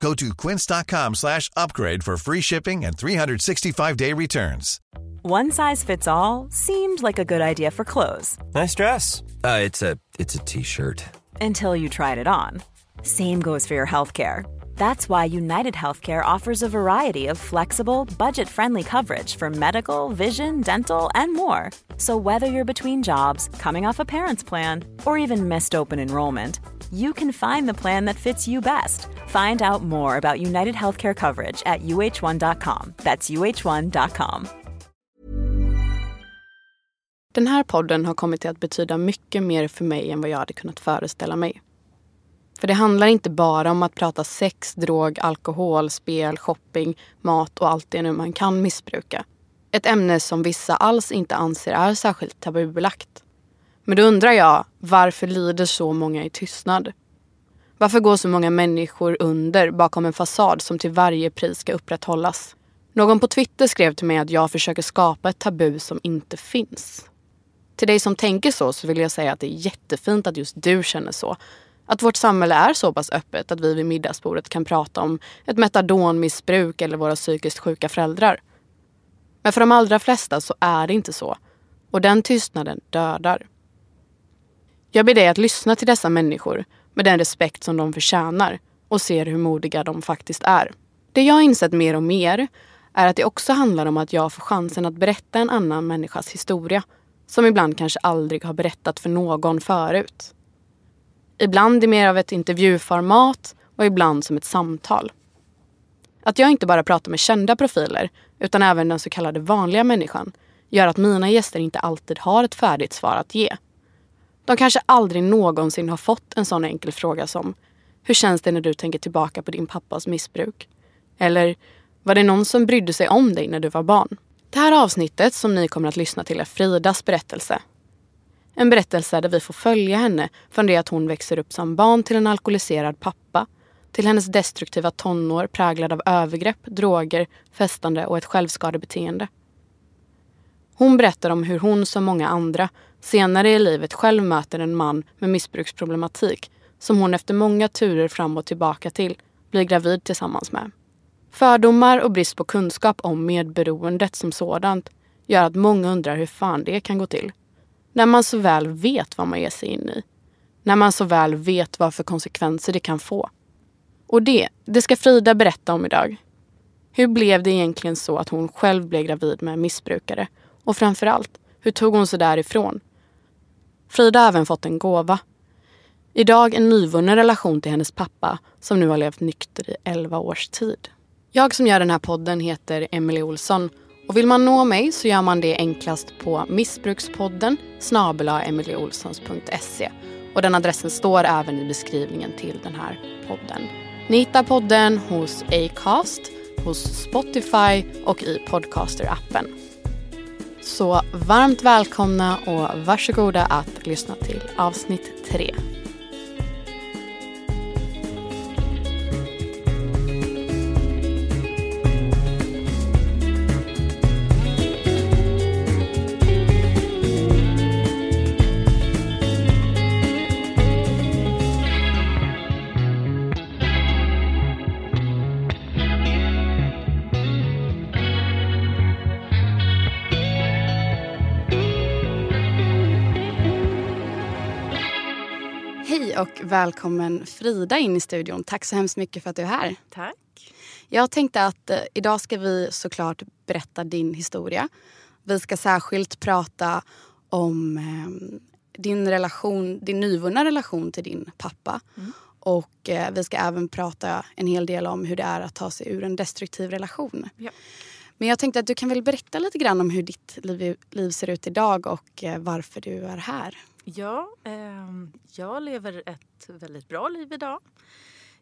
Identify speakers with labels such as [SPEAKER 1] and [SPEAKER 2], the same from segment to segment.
[SPEAKER 1] Go to quince.com slash upgrade for free shipping and 365-day returns.
[SPEAKER 2] One size fits all seemed like a good idea for clothes
[SPEAKER 3] Nice dress. Uh, it's a it's a t-shirt.
[SPEAKER 2] until you tried it on. Same goes for your healthcare. That's why United Healthcare offers a variety of flexible, budget friendly coverage for medical, vision, dental, and more. So, whether you're between jobs, coming off a parent's plan, or even missed open enrollment, you can find the plan that fits you best. Find out more about United Healthcare coverage at uh1.com. That's uh1.com.
[SPEAKER 4] Den här podden har kommit att betyda mycket mer för mig än vad jag hade kunnat föreställa mig. För det handlar inte bara om att prata sex, drog, alkohol, spel, shopping, mat och allt det nu man kan missbruka. Ett ämne som vissa alls inte anser är särskilt tabubelagt. Men då undrar jag, varför lider så många i tystnad? Varför går så många människor under bakom en fasad som till varje pris ska upprätthållas? Någon på Twitter skrev till mig att jag försöker skapa ett tabu som inte finns. Till dig som tänker så, så vill jag säga att det är jättefint att just du känner så. Att vårt samhälle är så pass öppet att vi vid middagsbordet kan prata om ett metadonmissbruk eller våra psykiskt sjuka föräldrar. Men för de allra flesta så är det inte så. Och den tystnaden dödar. Jag ber dig att lyssna till dessa människor med den respekt som de förtjänar och ser hur modiga de faktiskt är. Det jag har insett mer och mer är att det också handlar om att jag får chansen att berätta en annan människas historia som ibland kanske aldrig har berättat för någon förut. Ibland i mer av ett intervjuformat och ibland som ett samtal. Att jag inte bara pratar med kända profiler utan även den så kallade vanliga människan gör att mina gäster inte alltid har ett färdigt svar att ge. De kanske aldrig någonsin har fått en sån enkel fråga som Hur känns det när du tänker tillbaka på din pappas missbruk? Eller Var det någon som brydde sig om dig när du var barn? Det här avsnittet som ni kommer att lyssna till är Fridas berättelse. En berättelse där vi får följa henne från det att hon växer upp som barn till en alkoholiserad pappa till hennes destruktiva tonår präglad av övergrepp, droger, festande och ett självskadebeteende. Hon berättar om hur hon som många andra senare i livet själv möter en man med missbruksproblematik som hon efter många turer fram och tillbaka till blir gravid tillsammans med. Fördomar och brist på kunskap om medberoendet som sådant gör att många undrar hur fan det kan gå till. När man så väl vet vad man ger sig in i. När man så väl vet vad för konsekvenser det kan få. Och det, det ska Frida berätta om idag. Hur blev det egentligen så att hon själv blev gravid med en missbrukare? Och framförallt, hur tog hon sig därifrån? Frida har även fått en gåva. Idag en nyvunnen relation till hennes pappa som nu har levt nykter i 11 års tid. Jag som gör den här podden heter Emily Olsson och vill man nå mig så gör man det enklast på missbrukspodden snabelaemilyolssons.se och den adressen står även i beskrivningen till den här podden. Ni hittar podden hos Acast, hos Spotify och i Podcaster-appen. Så varmt välkomna och varsågoda att lyssna till avsnitt 3. Hej och välkommen Frida in i studion. Tack så hemskt mycket för att du är här.
[SPEAKER 5] Tack.
[SPEAKER 4] Jag tänkte att eh, idag ska vi såklart berätta din historia. Vi ska särskilt prata om eh, din relation, din nyvunna relation till din pappa. Och eh, vi ska även prata en hel del om hur det är att ta sig ur en destruktiv relation.
[SPEAKER 5] Ja.
[SPEAKER 4] Men jag tänkte att du kan väl berätta lite grann om hur ditt liv, liv ser ut idag och eh, varför du är här.
[SPEAKER 5] Ja, ehm, jag lever ett väldigt bra liv idag.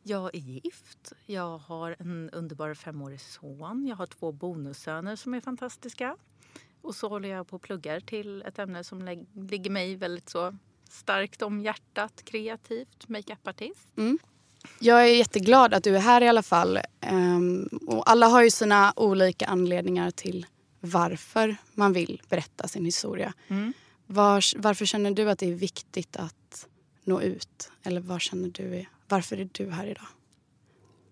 [SPEAKER 5] Jag är gift. Jag har en underbar femårig son. Jag har två bonussöner som är fantastiska. Och så håller jag på och pluggar till ett ämne som ligger mig väldigt så starkt om hjärtat, kreativt, makeupartist.
[SPEAKER 4] Mm. Jag är jätteglad att du är här i alla fall. Um, och alla har ju sina olika anledningar till varför man vill berätta sin historia. Mm. Var, varför känner du att det är viktigt att nå ut? Eller var känner du, varför är du här idag?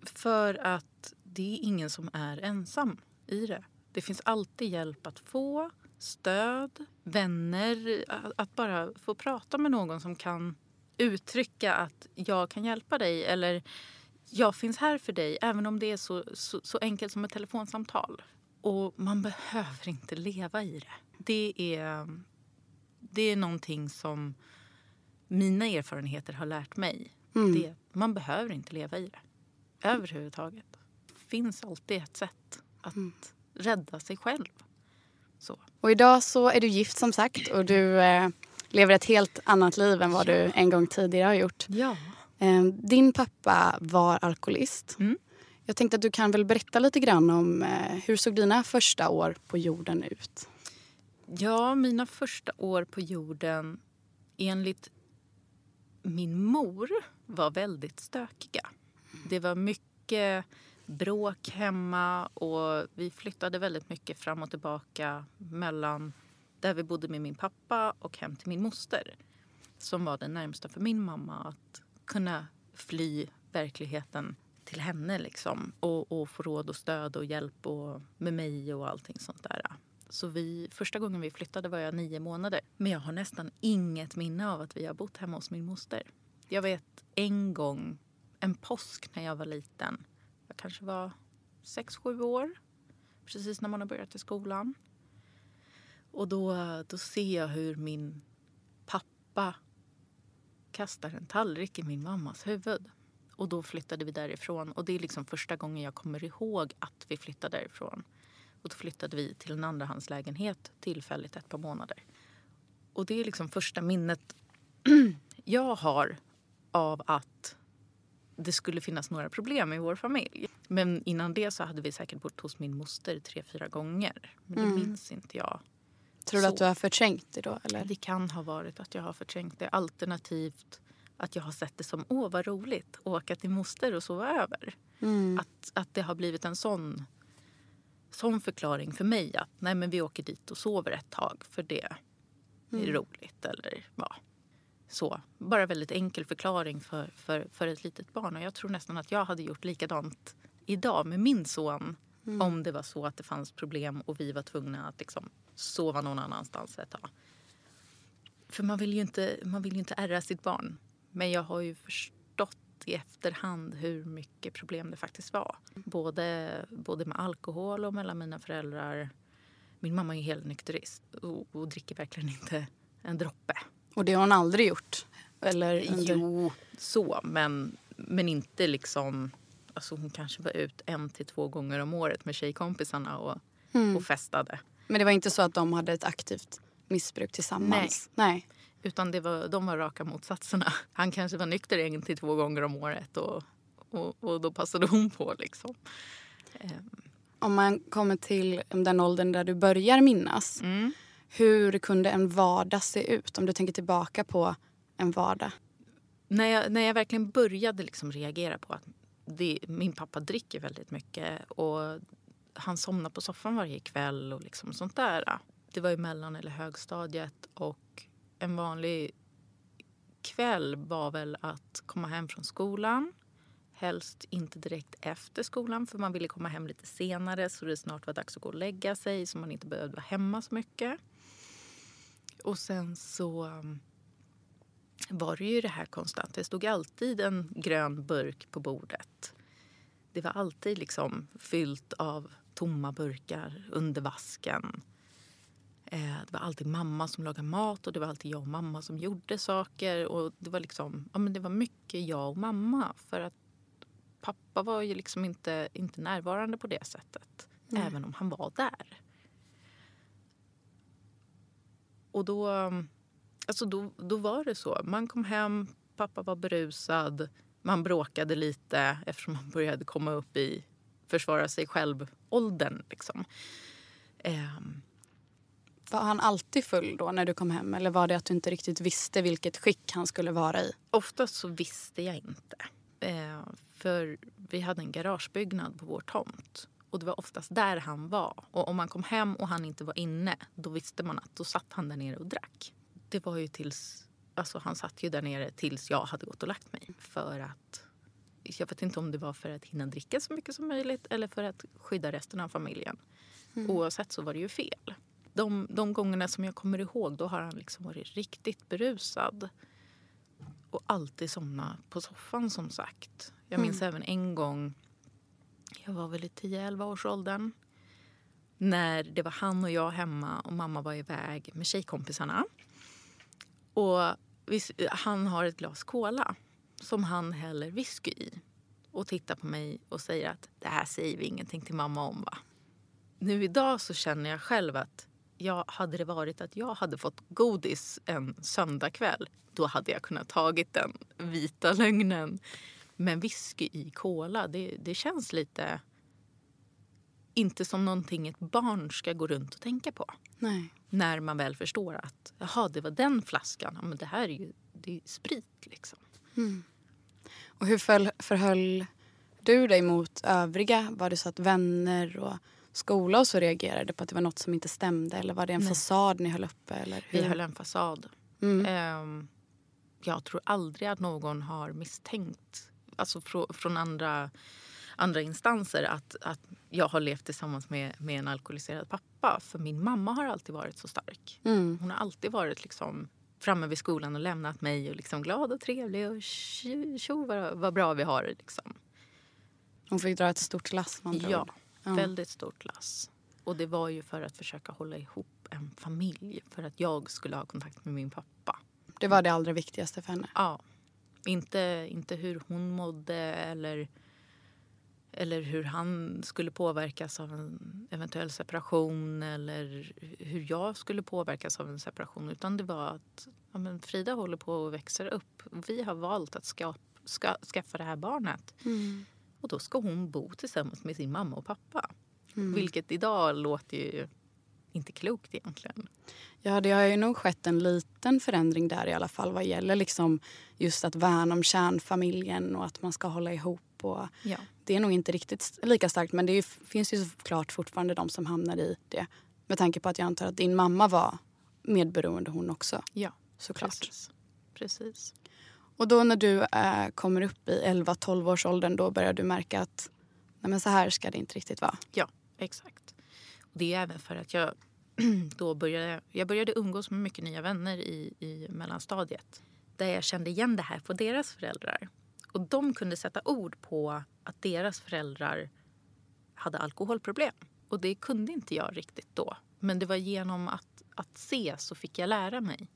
[SPEAKER 5] För att det är ingen som är ensam i det. Det finns alltid hjälp att få, stöd, vänner. Att bara få prata med någon som kan uttrycka att jag kan hjälpa dig eller jag finns här för dig även om det är så, så, så enkelt som ett telefonsamtal. Och man behöver inte leva i det. Det är, det är någonting som mina erfarenheter har lärt mig. Mm. Det, man behöver inte leva i det överhuvudtaget. Det finns alltid ett sätt att mm. rädda sig själv. Så.
[SPEAKER 4] Och idag så är du gift som sagt och du eh, lever ett helt annat liv än vad du en gång tidigare har gjort.
[SPEAKER 5] Ja.
[SPEAKER 4] Eh, din pappa var alkoholist. Mm. Jag tänkte att du kan väl berätta lite grann om eh, hur såg dina första år på jorden ut?
[SPEAKER 5] Ja, mina första år på jorden enligt min mor var väldigt stökiga. Det var mycket bråk hemma och vi flyttade väldigt mycket fram och tillbaka mellan där vi bodde med min pappa och hem till min moster som var den närmsta för min mamma att kunna fly verkligheten till henne liksom och, och få råd och stöd och hjälp och, med mig och allting sånt där. Så vi, första gången vi flyttade var jag nio månader. Men jag har nästan inget minne av att vi har bott hemma hos min moster. Jag vet en gång, en påsk när jag var liten. Jag kanske var sex, sju år. Precis när man har börjat i skolan. Och då, då ser jag hur min pappa kastar en tallrik i min mammas huvud. Och då flyttade vi därifrån. Och det är liksom första gången jag kommer ihåg att vi flyttade därifrån. Och då flyttade vi till en andrahandslägenhet tillfälligt ett par månader. Och det är liksom första minnet jag har av att det skulle finnas några problem i vår familj. Men innan det så hade vi säkert bott hos min moster tre, fyra gånger. Men det mm. minns inte jag.
[SPEAKER 4] Tror du så. att du har förträngt det då? Eller?
[SPEAKER 5] Det kan ha varit att jag har förträngt det. Alternativt att jag har sett det som åh vad roligt att åka till moster och sova över. Mm. Att, att det har blivit en sån, sån förklaring för mig att nej men vi åker dit och sover ett tag för det mm. är roligt. Eller ja, så. Bara väldigt enkel förklaring för, för, för ett litet barn. Och jag tror nästan att jag hade gjort likadant idag med min son mm. om det var så att det fanns problem och vi var tvungna att liksom sova någon annanstans ett tag. För man vill ju inte, man vill ju inte ärra sitt barn. Men jag har ju förstått i efterhand hur mycket problem det faktiskt var. Både, både med alkohol och mellan mina föräldrar. Min mamma är helnykterist och, och dricker verkligen inte en droppe.
[SPEAKER 4] Och det har hon aldrig gjort? Eller
[SPEAKER 5] Jo, så. Men, men inte liksom... Alltså hon kanske var ut en till två gånger om året med tjejkompisarna och, mm. och festade.
[SPEAKER 4] Men det var inte så att de hade ett aktivt missbruk tillsammans?
[SPEAKER 5] Nej. Nej. Utan det var, de var raka motsatserna. Han kanske var nykter en till två gånger om året och, och, och då passade hon på. Liksom.
[SPEAKER 4] Ehm. Om man kommer till den åldern där du börjar minnas. Mm. Hur kunde en vardag se ut? Om du tänker tillbaka på en vardag.
[SPEAKER 5] När jag, när jag verkligen började liksom reagera på att det, min pappa dricker väldigt mycket och han somnar på soffan varje kväll och liksom sånt där. Det var i mellan eller högstadiet och en vanlig kväll var väl att komma hem från skolan. Helst inte direkt efter skolan för man ville komma hem lite senare så det snart var dags att gå och lägga sig så man inte behövde vara hemma så mycket. Och sen så um, var det ju det här konstant. Det stod alltid en grön burk på bordet. Det var alltid liksom fyllt av tomma burkar under vasken. Eh, det var alltid mamma som lagade mat och det var alltid jag och mamma som gjorde saker. Och det var liksom, ja men det var mycket jag och mamma för att pappa var ju liksom inte, inte närvarande på det sättet. Mm. Även om han var där. Och då, alltså då, då var det så. Man kom hem, pappa var berusad. Man bråkade lite eftersom man började komma upp i försvara sig själv-åldern. Liksom. Eh,
[SPEAKER 4] Var han alltid full då när du kom hem eller var det att du inte riktigt visste vilket skick han skulle vara i?
[SPEAKER 5] Oftast så visste jag inte. Eh, för vi hade en garagebyggnad på vår tomt. Och det var oftast där han var. Och om man kom hem och han inte var inne, då visste man att då satt han där nere och drack. Det var ju tills, alltså han satt ju där nere tills jag hade gått och lagt mig. För att, jag vet inte om det var för att hinna dricka så mycket som möjligt eller för att skydda resten av familjen. Mm. Oavsett så var det ju fel. De, de gångerna som jag kommer ihåg, då har han liksom varit riktigt berusad. Och alltid somnat på soffan som sagt. Jag minns mm. även en gång jag var väl i 10-11 års åldern. När det var han och jag hemma och mamma var iväg med tjejkompisarna. Och han har ett glas cola som han häller whisky i. Och tittar på mig och säger att det här säger vi ingenting till mamma om va. Nu idag så känner jag själv att ja, hade det varit att jag hade fått godis en söndagkväll då hade jag kunnat tagit den vita lögnen men whisky i cola, det, det känns lite... Inte som någonting ett barn ska gå runt och tänka på.
[SPEAKER 4] Nej.
[SPEAKER 5] När man väl förstår att jaha, det var den flaskan. Ja, men det här är ju det är sprit. liksom.
[SPEAKER 4] Mm. Och hur förhöll du dig mot övriga? Var det så att vänner och skola och så reagerade på att det var något som inte stämde? Eller var det en Nej. fasad ni höll uppe? Eller
[SPEAKER 5] hur? Vi höll en fasad. Mm. Um, jag tror aldrig att någon har misstänkt alltså från andra, andra instanser att, att jag har levt tillsammans med, med en alkoholiserad pappa. För min mamma har alltid varit så stark. Mm. Hon har alltid varit liksom framme vid skolan och lämnat mig och liksom glad och trevlig och tjo vad, vad bra vi har Liksom.
[SPEAKER 4] Hon fick dra ett stort lass
[SPEAKER 5] man Ja, ja, väldigt stort lass. Och det var ju för att försöka hålla ihop en familj. För att jag skulle ha kontakt med min pappa.
[SPEAKER 4] Det var det allra viktigaste för henne?
[SPEAKER 5] Ja. Inte, inte hur hon mådde eller, eller hur han skulle påverkas av en eventuell separation eller hur jag skulle påverkas av en separation. Utan det var att ja, men Frida håller på att växa upp. Vi har valt att ska, ska, skaffa det här barnet. Mm. Och då ska hon bo tillsammans med sin mamma och pappa. Mm. Vilket idag låter ju inte klokt egentligen.
[SPEAKER 4] Ja, det har ju nog skett en liten förändring där i alla fall vad gäller liksom just att värna om kärnfamiljen och att man ska hålla ihop. Och ja. Det är nog inte riktigt lika starkt men det ju, finns ju såklart fortfarande de som hamnar i det. Med tanke på att jag antar att din mamma var medberoende hon också.
[SPEAKER 5] Ja,
[SPEAKER 4] såklart.
[SPEAKER 5] Precis. precis.
[SPEAKER 4] Och då när du eh, kommer upp i 11-12 års åldern då börjar du märka att nej men så här ska det inte riktigt vara.
[SPEAKER 5] Ja, exakt. Det är även för att jag då började, jag började umgås med mycket nya vänner i, i mellanstadiet. Där jag kände igen det här på deras föräldrar. Och de kunde sätta ord på att deras föräldrar hade alkoholproblem. Och det kunde inte jag riktigt då. Men det var genom att, att se så fick jag lära mig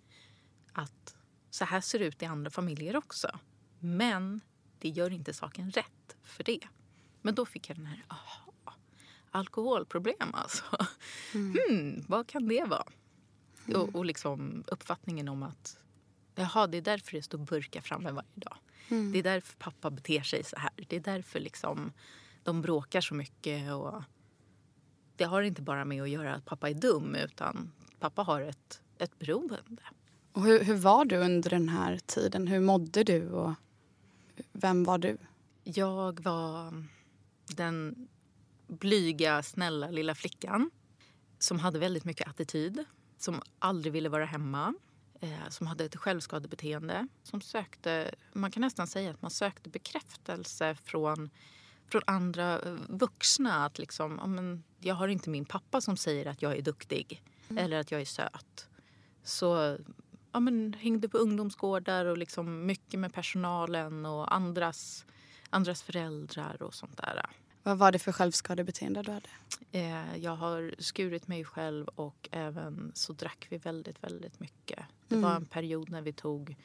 [SPEAKER 5] att så här ser det ut i andra familjer också. Men det gör inte saken rätt för det. Men då fick jag den här, aha, alkoholproblem alltså. Mm. Hmm, vad kan det vara? Mm. Och, och liksom uppfattningen om att jaha, det är därför det står burkar framme varje dag. Mm. Det är därför pappa beter sig så här. Det är därför liksom de bråkar så mycket. Och det har inte bara med att göra att pappa är dum utan pappa har ett, ett beroende.
[SPEAKER 4] Och hur, hur var du under den här tiden? Hur mådde du och vem var du?
[SPEAKER 5] Jag var den blyga, snälla lilla flickan som hade väldigt mycket attityd, som aldrig ville vara hemma, eh, som hade ett självskadebeteende. Som sökte, man kan nästan säga att man sökte bekräftelse från, från andra eh, vuxna. Att liksom, men, jag har inte min pappa som säger att jag är duktig mm. eller att jag är söt. Så ja, men, hängde på ungdomsgårdar och liksom mycket med personalen och andras, andras föräldrar och sånt där.
[SPEAKER 4] Vad var det för självskadebeteende du hade?
[SPEAKER 5] Eh, jag har skurit mig själv och även så drack vi väldigt, väldigt mycket. Det mm. var en period när vi tog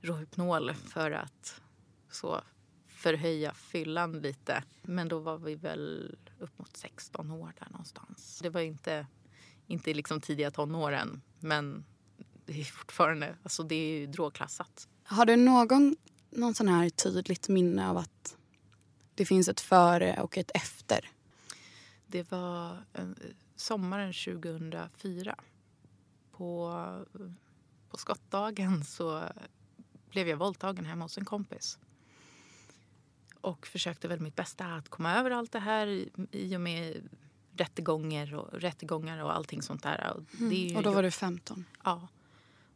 [SPEAKER 5] Rohypnol för att så förhöja fyllan lite. Men då var vi väl upp mot 16 år där någonstans. Det var inte, inte liksom tidiga tonåren men det är fortfarande, alltså det är ju drogklassat.
[SPEAKER 4] Har du någon, någon sån här tydligt minne av att det finns ett före och ett efter.
[SPEAKER 5] Det var en, sommaren 2004. på, på skottdagen så blev jag våldtagen hemma hos en kompis. Och försökte väl mitt bästa att komma över allt det här i och med rättegångar och, rättegångar och allting sånt där. Och,
[SPEAKER 4] Mm. Och då var du 15.
[SPEAKER 5] Ja.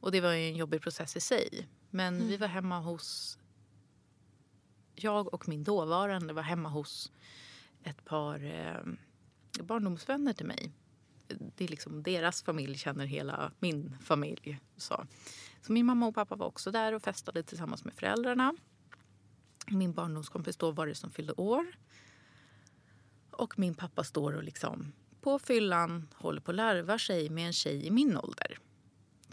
[SPEAKER 5] Och det var ju en jobbig process i sig. Men vi var hemma hos... Jag och min dåvarande var hemma hos ett par eh, barndomsvänner till mig. Det är liksom deras familj känner hela min familj. Så. så min mamma och pappa var också där och festade tillsammans med föräldrarna. Min barndomskompis då var det som fyllde år. Och min pappa står och liksom på fyllan håller på att larva sig med en tjej i min ålder.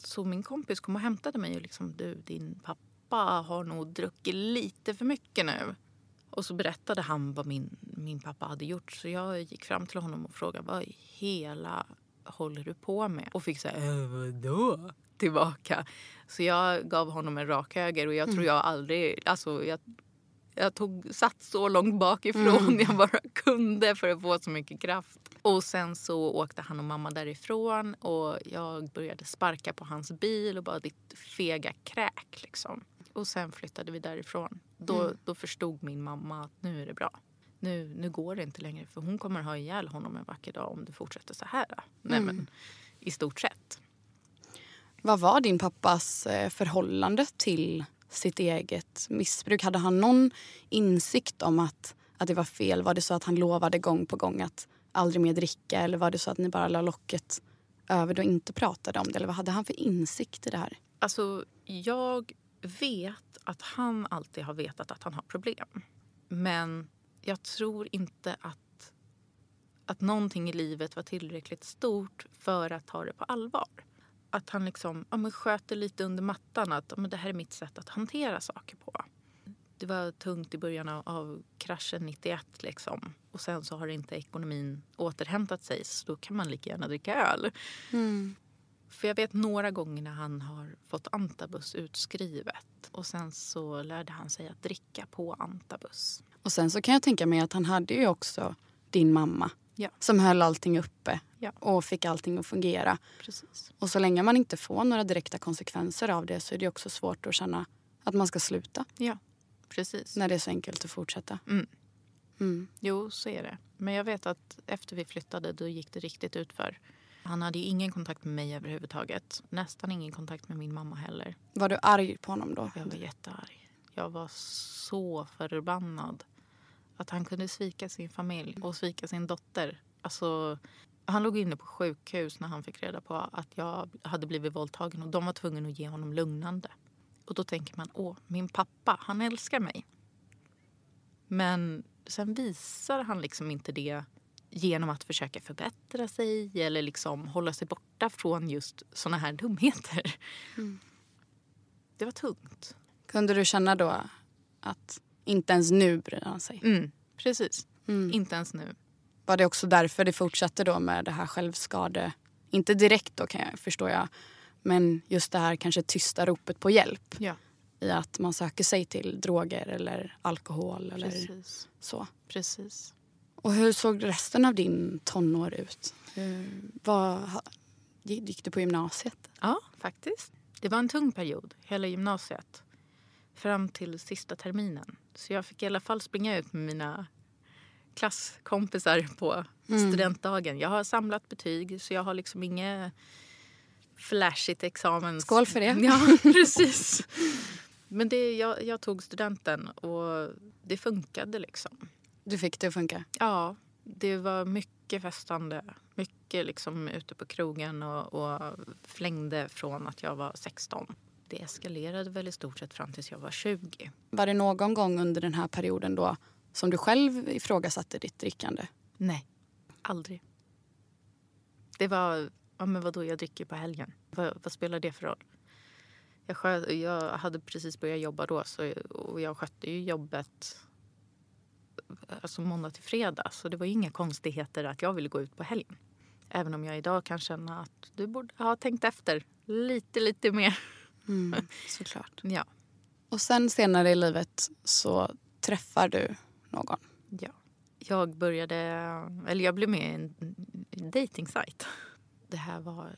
[SPEAKER 5] Så min kompis kom och hämtade mig och liksom du din pappa har nog druckit lite för mycket nu. Och så berättade han vad min, min pappa hade gjort. Så jag gick fram till honom och frågade vad i hela håller du på med? Och fick säga äh, vadå? Tillbaka. Så jag gav honom en rak höger och jag tror jag aldrig, alltså jag jag tog, satt så långt bakifrån jag bara kunde för att få så mycket kraft. Och sen så åkte han och mamma därifrån och jag började sparka på hans bil och bara ditt fega kräk liksom. Och sen flyttade vi därifrån. Då, då förstod min mamma att nu är det bra. Nu, nu går det inte längre för hon kommer ha ihjäl honom en vacker dag om det fortsätter så här. Nej men i stort sett.
[SPEAKER 4] Vad var din pappas eh, förhållande till sitt eget missbruk? Hade han någon insikt om att, att det var fel? Var det så att han lovade gång på gång att aldrig mer dricka? Eller var det så att ni bara la locket över det och inte pratade om det? Eller vad hade han för insikt i det här?
[SPEAKER 5] Alltså, jag vet att han alltid har vetat att han har problem. Men jag tror inte att, att någonting i livet var tillräckligt stort för att ta det på allvar. Att han liksom ja, men sköter lite under mattan att ja, men det här är mitt sätt att hantera saker på. Det var tungt i början av, av kraschen 91 liksom. Och sen så har inte ekonomin återhämtat sig så då kan man lika gärna dricka öl. För jag vet några gånger när han har fått antabus utskrivet och sen så lärde han sig att dricka på antabus.
[SPEAKER 4] Och sen så kan jag tänka mig att han hade ju också din mamma
[SPEAKER 5] Ja.
[SPEAKER 4] som höll allting uppe
[SPEAKER 5] Ja.
[SPEAKER 4] och fick allting att fungera.
[SPEAKER 5] Precis.
[SPEAKER 4] Och så länge man inte får några direkta konsekvenser av det så är det också svårt att känna att man ska sluta
[SPEAKER 5] Ja, precis.
[SPEAKER 4] när det är så enkelt att fortsätta.
[SPEAKER 5] Mm.
[SPEAKER 4] Mm.
[SPEAKER 5] Jo, så är det. Men jag vet att efter vi flyttade då gick det riktigt utför. Han hade ju ingen kontakt med mig överhuvudtaget. Nästan ingen kontakt med min mamma heller.
[SPEAKER 4] Var du arg på honom då?
[SPEAKER 5] Jag var jättearg. Jag var så förbannad. Att han kunde svika sin familj och svika sin dotter. Alltså, han låg inne på sjukhus när han fick reda på att jag hade blivit våldtagen och de var tvungna att ge honom lugnande. Och då tänker man, åh, min pappa, han älskar mig. Men sen visar han liksom inte det genom att försöka förbättra sig eller liksom hålla sig borta från just såna här dumheter. Det var tungt.
[SPEAKER 4] Kunde du känna då att inte ens nu bryr han sig?
[SPEAKER 5] Mm, precis. Inte ens nu.
[SPEAKER 4] Var det också därför det fortsatte då med det här självskade... Inte direkt då kan jag, förstår jag. Men just det här kanske tysta ropet på hjälp.
[SPEAKER 5] Ja,
[SPEAKER 4] I att man söker sig till droger eller alkohol eller
[SPEAKER 5] precis.
[SPEAKER 4] så.
[SPEAKER 5] precis.
[SPEAKER 4] Och hur såg resten av din tonår ut? Hur, vad, gick du på gymnasiet?
[SPEAKER 5] Ja, faktiskt. Det var en tung period, hela gymnasiet. Fram till sista terminen. Så jag fick i alla fall springa ut med mina klasskompisar på studentdagen. Jag har samlat betyg så jag har liksom inget flashigt examens...
[SPEAKER 4] Skål för det.
[SPEAKER 5] Ja, precis. Men det, jag, jag tog studenten och det funkade liksom.
[SPEAKER 4] Du fick det att funka?
[SPEAKER 5] Ja, det var mycket festande. Mycket liksom ute på krogen och, och flängde från att jag var 16. Det eskalerade väl i stort sett fram tills jag var 20.
[SPEAKER 4] Var det någon gång under den här perioden då som du själv ifrågasatte ditt drickande?
[SPEAKER 5] Nej, aldrig. Det var, ja men vadå, jag dricker på helgen. Vad, vad spelar det för roll? Jag, skö, jag hade precis börjat jobba då så, och jag skötte ju jobbet alltså måndag till fredag. Så det var inga konstigheter att jag ville gå ut på helgen. Även om jag idag kan känna att du borde ha tänkt efter lite, lite mer.
[SPEAKER 4] Mm, såklart.
[SPEAKER 5] Ja,
[SPEAKER 4] Och sen senare i livet så träffar du någon.
[SPEAKER 5] ja. Jag började, eller jag blev med i en dating-sajt. Det här var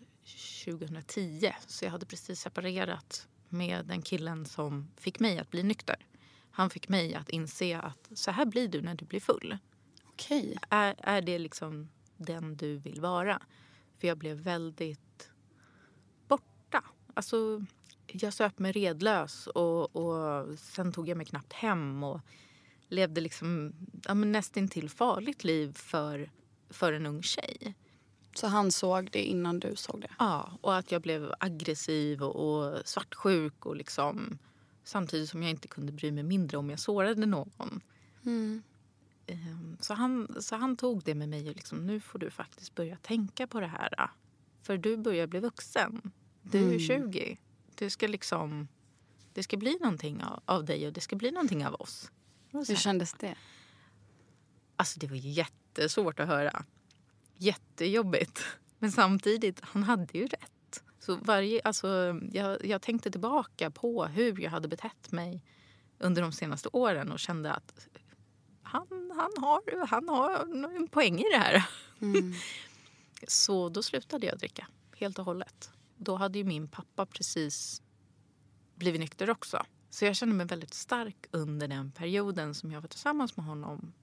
[SPEAKER 5] 2010. Så jag hade precis separerat med den killen som fick mig att bli nykter. Han fick mig att inse att så här blir du när du blir full.
[SPEAKER 4] Okej.
[SPEAKER 5] Är, är det liksom den du vill vara? För jag blev väldigt borta. Alltså, jag söp mig redlös och, och sen tog jag mig knappt hem och levde liksom ja, nästintill farligt liv för, för en ung tjej.
[SPEAKER 4] Så han såg det innan du såg det?
[SPEAKER 5] Ja, och att jag blev aggressiv och, och svartsjuk och liksom samtidigt som jag inte kunde bry mig mindre om jag sårade någon.
[SPEAKER 4] Mm.
[SPEAKER 5] Ehm, Så han, så han tog det med mig och liksom, nu får du faktiskt börja tänka på det här. För du börjar bli vuxen. Du är
[SPEAKER 4] Mm.
[SPEAKER 5] 20. Du ska liksom, det ska bli någonting av, av dig och det ska bli någonting av oss. Det
[SPEAKER 4] Hur kändes det?
[SPEAKER 5] Alltså det var jättesvårt att höra. Jättejobbigt. Men samtidigt, han hade ju rätt. Så varje, alltså, jag, jag tänkte tillbaka på hur jag hade betett mig under de senaste åren och kände att han, han, har, han har en poäng i det här.
[SPEAKER 4] Mm.
[SPEAKER 5] Så då slutade jag dricka helt och hållet. Då hade ju min pappa precis blivit nykter också. Så jag kände mig väldigt stark under den perioden som jag var tillsammans med honom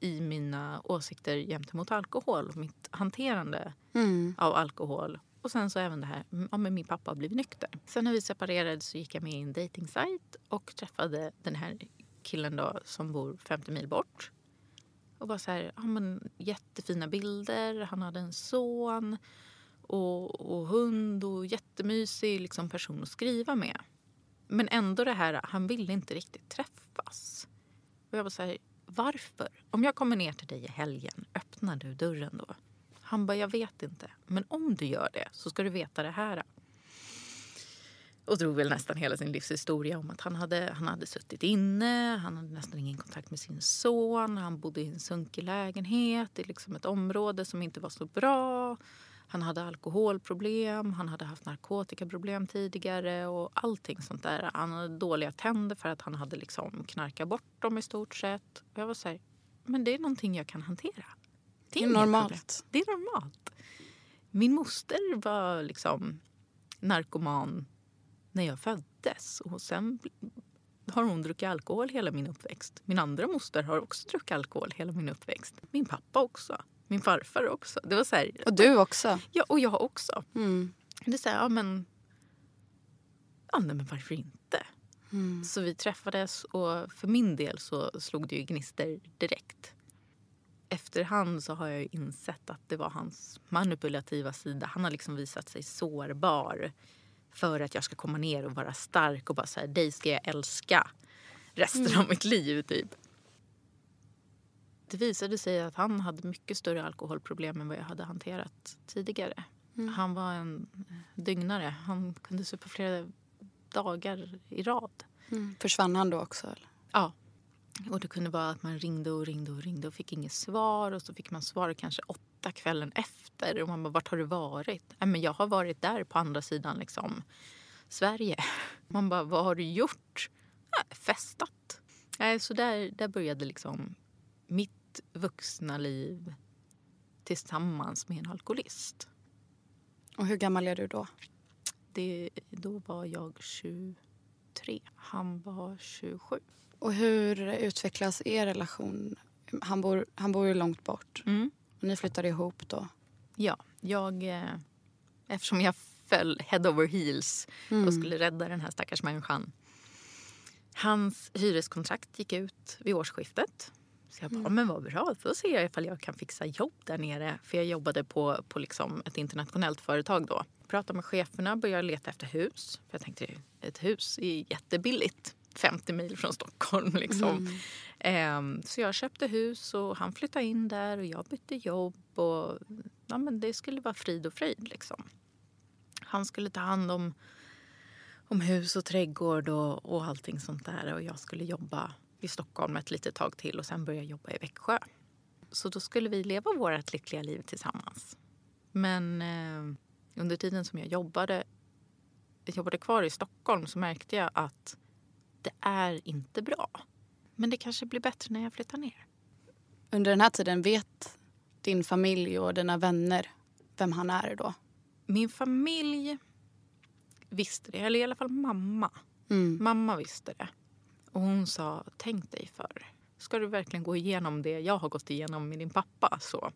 [SPEAKER 5] i mina åsikter gentemot alkohol och mitt hanterande
[SPEAKER 4] Mm.
[SPEAKER 5] av alkohol. Och sen så även det här, ja men min pappa har blivit nykter. Sen när vi separerade så gick jag med i en dejtingsajt och träffade den här killen då som bor 50 mil bort. Och var så här, ja men jättefina bilder, han hade en son och, och hund och jättemysig liksom person att skriva med. Men ändå det här, han ville inte riktigt träffas. Och jag var så här, varför? Om jag kommer ner till dig i helgen, öppnar du dörren då? Han bara, jag vet inte. Men om du gör det så ska du veta det här. Och drog väl nästan hela sin livshistoria om att han hade, han hade suttit inne, han hade nästan ingen kontakt med sin son, han bodde i en sunkig lägenhet i liksom ett område som inte var så bra. Han hade alkoholproblem, han hade haft narkotikaproblem tidigare och allting sånt där. Han hade dåliga tänder för att han hade liksom knarkat bort dem i stort sett. Och jag var så här, men det är någonting jag kan hantera.
[SPEAKER 4] Det är
[SPEAKER 5] inget
[SPEAKER 4] normalt.
[SPEAKER 5] problem. Det är normalt. Min moster var liksom narkoman när jag föddes. Och sen har hon druckit alkohol hela min uppväxt. Min andra moster har också druckit alkohol hela min uppväxt. Min pappa också. Min farfar också. Det var så här,
[SPEAKER 4] Och du också?
[SPEAKER 5] ja, och jag också.
[SPEAKER 4] Mm.
[SPEAKER 5] Det är så här, ja men... Ja, nej, men varför inte?
[SPEAKER 4] Mm.
[SPEAKER 5] Så vi träffades och för min del så slog det ju gnister direkt. Efterhand så har jag ju insett att det var hans manipulativa sida. Han har liksom visat sig sårbar för att jag ska komma ner och vara stark och bara säga dig ska jag älska resten av mitt liv typ. Det visade sig att han hade mycket större alkoholproblem än vad jag hade hanterat tidigare. Han var en dygnare. Han kunde supa flera dagar i rad.
[SPEAKER 4] Mm. Försvann han då också? Eller?
[SPEAKER 5] Ja. Och det kunde vara att man ringde och ringde och ringde och fick inget svar. Och så fick man svar kanske åtta kvällen efter. Och man bara, vart har du varit? Nej, men jag har varit där på andra sidan liksom, Sverige. Man bara, vad har du gjort? Nej, festat. Nej, så där, där började liksom mitt vuxna liv tillsammans med en alkoholist.
[SPEAKER 4] Och hur gammal är du då?
[SPEAKER 5] Det, då var jag 23. Han var 27.
[SPEAKER 4] Och hur utvecklas er relation? Han bor, han bor ju långt bort.
[SPEAKER 5] Mm.
[SPEAKER 4] Och ni flyttade ihop då.
[SPEAKER 5] Ja, jag... Eh, eftersom jag föll head over heels och skulle rädda den här stackars människan. Hans hyreskontrakt gick ut vid årsskiftet. Så jag bara, men vad bra, då ser jag ifall jag kan fixa jobb där nere. För jag jobbade på, på liksom ett internationellt företag då. Pratade med cheferna, började leta efter hus. För jag tänkte, ett hus är jättebilligt. 50 mil från Stockholm liksom. Ehm, så jag köpte hus och han flyttade in där och jag bytte jobb. Och, ja, men det skulle vara frid och fröjd liksom. Han skulle ta hand om, om hus och trädgård och, och allting sånt där. Och jag skulle jobba i Stockholm ett litet tag till och sen börja jobba i Växjö. Så då skulle vi leva vårt lyckliga liv tillsammans. Men eh, under tiden som jag jobbade, jag jobbade kvar i Stockholm så märkte jag att det är inte bra. Men det kanske blir bättre när jag flyttar ner.
[SPEAKER 4] Under den här tiden vet din familj och dina vänner vem han är då?
[SPEAKER 5] min familj visste det, eller i alla fall mamma.
[SPEAKER 4] Mm.
[SPEAKER 5] Mamma visste det. Och hon sa, tänk dig för. Ska du verkligen gå igenom det jag har gått igenom med din pappa? Så.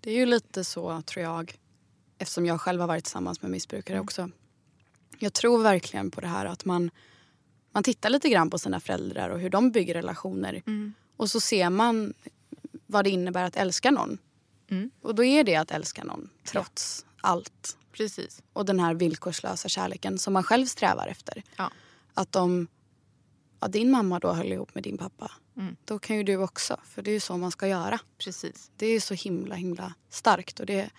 [SPEAKER 4] Det är ju lite så, tror jag, eftersom jag själv har varit tillsammans med missbrukare
[SPEAKER 5] Mm.
[SPEAKER 4] också. Jag tror verkligen på det här att man, man tittar lite grann på sina föräldrar och hur de bygger relationer.
[SPEAKER 5] Mm.
[SPEAKER 4] Och så ser man vad det innebär att älska någon.
[SPEAKER 5] Mm.
[SPEAKER 4] Och då är det att älska någon trots allt.
[SPEAKER 5] Precis.
[SPEAKER 4] Och den här villkorslösa kärleken som man själv strävar efter.
[SPEAKER 5] Ja.
[SPEAKER 4] Att om ja, din mamma då höll ihop med din pappa,
[SPEAKER 5] Mm.
[SPEAKER 4] då kan ju du också. För det är ju så man ska göra.
[SPEAKER 5] Precis.
[SPEAKER 4] Det är så himla himla starkt. Och det,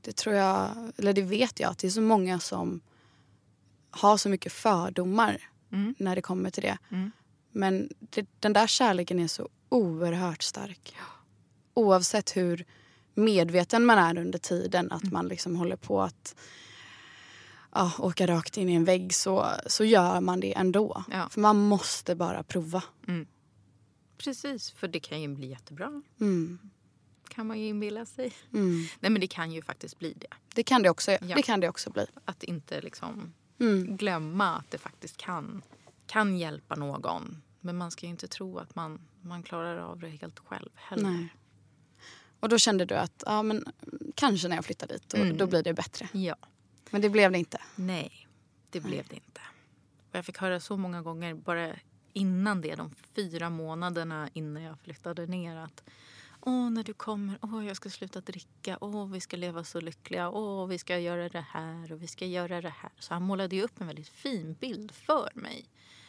[SPEAKER 4] det tror jag, eller det vet jag att det är så många som har så mycket fördomar
[SPEAKER 5] Mm.
[SPEAKER 4] när det kommer till det.
[SPEAKER 5] Mm.
[SPEAKER 4] Men det, den där kärleken är så oerhört stark. Oavsett hur medveten man är under tiden att man liksom håller på att ja, åka rakt in i en vägg så, så gör man det ändå.
[SPEAKER 5] Ja.
[SPEAKER 4] För man måste bara prova.
[SPEAKER 5] Precis, för det kan ju bli jättebra.
[SPEAKER 4] Mm.
[SPEAKER 5] Kan man ju inbilla sig.
[SPEAKER 4] Mm.
[SPEAKER 5] Nej men det kan ju faktiskt bli det.
[SPEAKER 4] Det, kan det, också,
[SPEAKER 5] Ja.
[SPEAKER 4] det kan det också bli.
[SPEAKER 5] Att inte liksom
[SPEAKER 4] Mm.
[SPEAKER 5] glömma att det faktiskt kan, kan hjälpa någon. Men man ska ju inte tro att man, man klarar av det helt själv heller.
[SPEAKER 4] Nej. Och då kände du att ja, men, kanske när jag flyttar dit, och,
[SPEAKER 5] Mm.
[SPEAKER 4] då blir det bättre.
[SPEAKER 5] Ja.
[SPEAKER 4] Men det blev det inte.
[SPEAKER 5] Nej, det blev det inte. Och jag fick höra så många gånger, bara innan det, de fyra månaderna innan jag flyttade ner att Åh, när du kommer, åh, jag ska sluta dricka, åh, vi ska leva så lyckliga, åh, vi ska göra det här och vi ska göra det här. Så han målade ju upp en väldigt fin bild för mig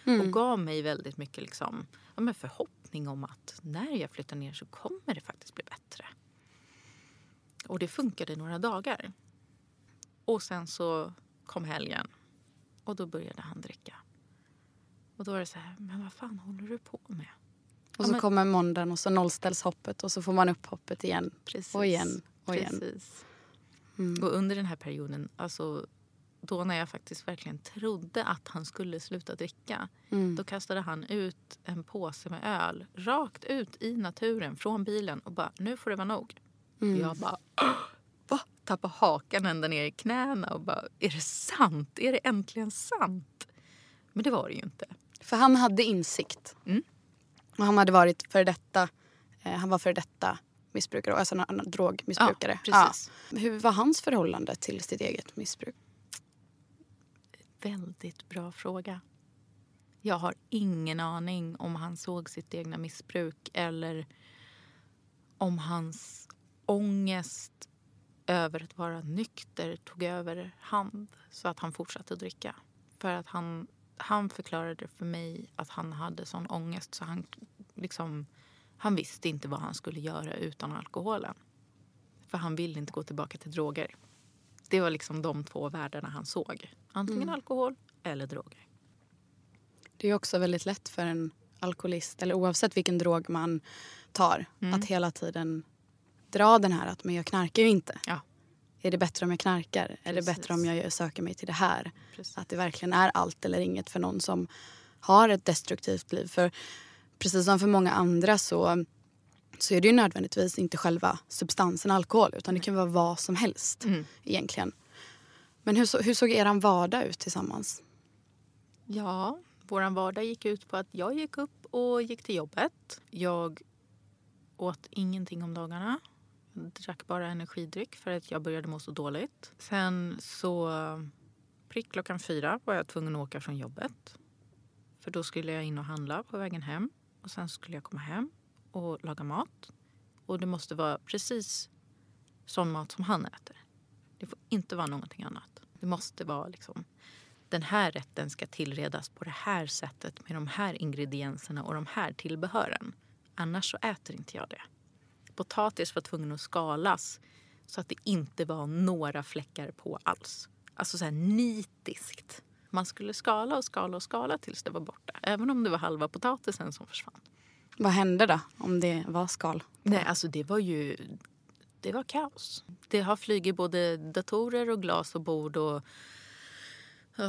[SPEAKER 5] och gav mig väldigt mycket liksom, ja, men förhoppning om att när jag flyttar ner så kommer det faktiskt bli bättre. Och det funkade några dagar. Och sen så kom helgen och då började han dricka. Och då var det så här, men vad fan håller du på med?
[SPEAKER 4] Och
[SPEAKER 5] Ja,
[SPEAKER 4] så
[SPEAKER 5] men-
[SPEAKER 4] kommer måndagen och så nollställs hoppet och så får man upp hoppet igen.
[SPEAKER 5] Precis.
[SPEAKER 4] Och igen och igen.
[SPEAKER 5] Precis.
[SPEAKER 4] Mm.
[SPEAKER 5] Och under den här perioden, alltså då när jag faktiskt verkligen trodde att han skulle sluta dricka,
[SPEAKER 4] Mm.
[SPEAKER 5] då kastade han ut en påse med öl rakt ut i naturen från bilen och bara, nu får det vara nog.
[SPEAKER 4] Mm.
[SPEAKER 5] Jag bara, va? Tappade hakan ända ner i knäna och bara, är det sant? Är det äntligen sant? Men det var det ju inte.
[SPEAKER 4] För han hade insikt.
[SPEAKER 5] Mm.
[SPEAKER 4] Och han hade varit för detta, eh, han var för detta missbrukare, alltså en drogmissbrukare.
[SPEAKER 5] Ja, precis.
[SPEAKER 4] Ja. Hur var hans förhållande till sitt eget missbruk?
[SPEAKER 5] Väldigt bra fråga. Jag har ingen aning om han såg sitt egna missbruk eller om hans ångest över att vara nykter tog över hand så att han fortsatte dricka. För att han, han förklarade för mig att han hade sån ångest så han, liksom, han visste inte vad han skulle göra utan alkoholen. För han ville inte gå tillbaka till droger. Det var liksom de två världarna han såg. Antingen alkohol eller droger.
[SPEAKER 4] Det är också väldigt lätt för en alkoholist, eller oavsett vilken drog man tar,
[SPEAKER 5] Mm.
[SPEAKER 4] att hela tiden dra den här att men jag knarkar ju inte.
[SPEAKER 5] Ja.
[SPEAKER 4] Är det bättre om jag knarkar? Är det
[SPEAKER 5] Precis.
[SPEAKER 4] bättre om jag söker mig till det här?
[SPEAKER 5] Precis.
[SPEAKER 4] Att det verkligen är allt eller inget för någon som har ett destruktivt liv. För precis som för många andra så, så är det ju nödvändigtvis inte själva substansen alkohol utan det kan vara vad som helst
[SPEAKER 5] Mm.
[SPEAKER 4] egentligen. Men hur, så, hur såg er vardag ut tillsammans?
[SPEAKER 5] Ja, vår vardag gick ut på att jag gick upp och gick till jobbet. Jag åt ingenting om dagarna. Jag drack bara energidryck för att jag började må så dåligt. Sen så prick klockan fyra var jag tvungen att åka från jobbet. För då skulle jag in och handla på vägen hem. Och sen skulle jag komma hem och laga mat. Och det måste vara precis sån mat som han äter. Det får inte vara någonting annat. Det måste vara liksom den här rätten ska tillredas på det här sättet med de här ingredienserna och de här tillbehören. Annars så äter inte jag det. Potatis var tvungen att skalas så att det inte var några fläckar på alls. Alltså så här nitiskt. Man skulle skala och skala och skala tills det var borta. Även om det var halva potatisen som försvann.
[SPEAKER 4] Vad hände då om det var skal?
[SPEAKER 5] Nej, alltså det var ju... Det var kaos. Det har flugit både datorer och glas och bord och...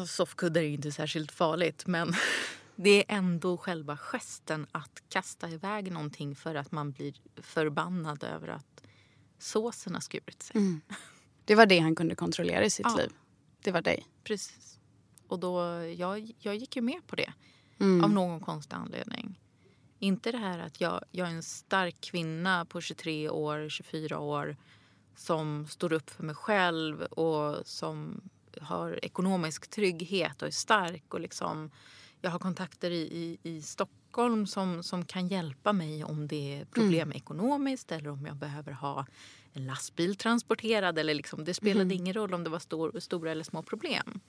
[SPEAKER 5] Soffkuddar är ju inte särskilt farligt men det är ändå själva gesten att kasta iväg någonting för att man blir förbannad över att såsen har skurit sig.
[SPEAKER 4] Det var det han kunde kontrollera i sitt
[SPEAKER 5] Ja.
[SPEAKER 4] liv. Det var dig.
[SPEAKER 5] Precis. Och då, jag, jag gick ju med på det
[SPEAKER 4] Mm.
[SPEAKER 5] av någon konstig anledning. Inte det här att jag, jag är en stark kvinna på 23 år, 24 år som står upp för mig själv och som har ekonomisk trygghet och är stark. och liksom Jag har kontakter i, i, i Stockholm som, som kan hjälpa mig om det är problem ekonomiskt eller om jag behöver ha en lastbil transporterad. Eller liksom, det spelade ingen roll om det var stor, stora eller små problem.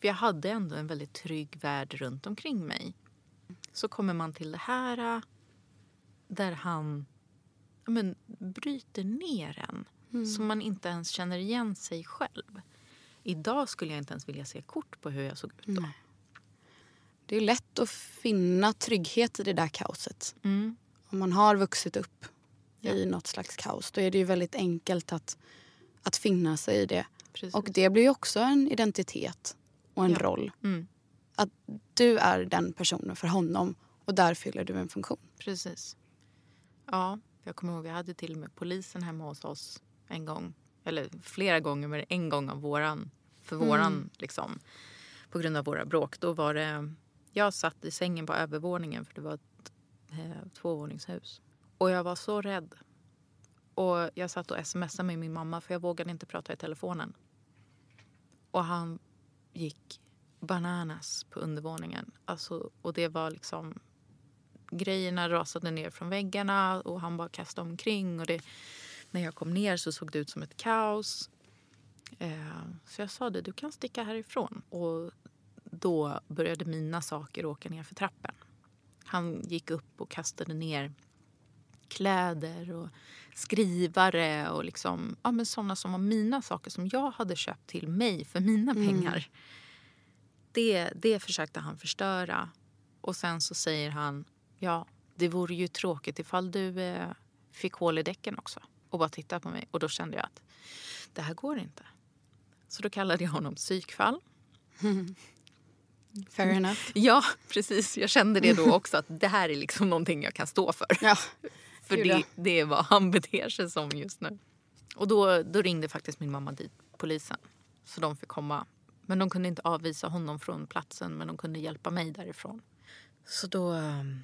[SPEAKER 5] För jag hade ändå en väldigt trygg värld runt omkring mig. Så kommer man till det här äh, där han ja, men, bryter ner en så man inte ens känner igen sig själv. Idag skulle jag inte ens vilja se kort på hur jag såg ut då.
[SPEAKER 4] Det är lätt att finna trygghet i det där kaoset.
[SPEAKER 5] Mm.
[SPEAKER 4] Om man har vuxit upp
[SPEAKER 5] Ja.
[SPEAKER 4] i något slags kaos då är det ju väldigt enkelt att, att finna sig i det.
[SPEAKER 5] Precis.
[SPEAKER 4] Och det blir också en identitet och en
[SPEAKER 5] Ja.
[SPEAKER 4] roll.
[SPEAKER 5] Mm.
[SPEAKER 4] Att du är den personen för honom och där fyller du en funktion.
[SPEAKER 5] Precis. Ja, jag kommer ihåg vi hade till och med polisen hemma hos oss en gång. Eller flera gånger, men en gång av våran, för våran liksom. På grund av våra bråk. Då var det, jag satt i sängen på övervåningen för det var ett eh, tvåvåningshus. Och jag var så rädd. Och jag satt och smsade med min mamma för jag vågade inte prata i telefonen. Och han gick bananas på undervåningen. Alltså, och det var liksom grejerna rasade ner från väggarna och han bara kastade omkring. Och det, när jag kom ner så såg det ut som ett kaos. Eh, så jag sa det, du kan sticka härifrån. Och då började mina saker åka ner för trappen. Han gick upp och kastade ner kläder och skrivare och liksom, ja, men sådana som var mina saker som jag hade köpt till mig för mina pengar. Det, det försökte han förstöra. Och sen så säger han, ja, det vore ju tråkigt ifall du eh, fick hål i däcken också. Och bara titta på mig. Och då kände jag att det här går inte. Så då kallade jag honom psykfall.
[SPEAKER 4] Fair enough.
[SPEAKER 5] Ja, precis. Jag kände det då också att det här är liksom någonting jag kan stå för.
[SPEAKER 4] Ja.
[SPEAKER 5] För det, det är vad han beter sig som just nu. Och då, då ringde faktiskt min mamma dit polisen. Så de fick komma. Men de kunde inte avvisa honom från platsen men de kunde hjälpa mig därifrån. Så då, ehm,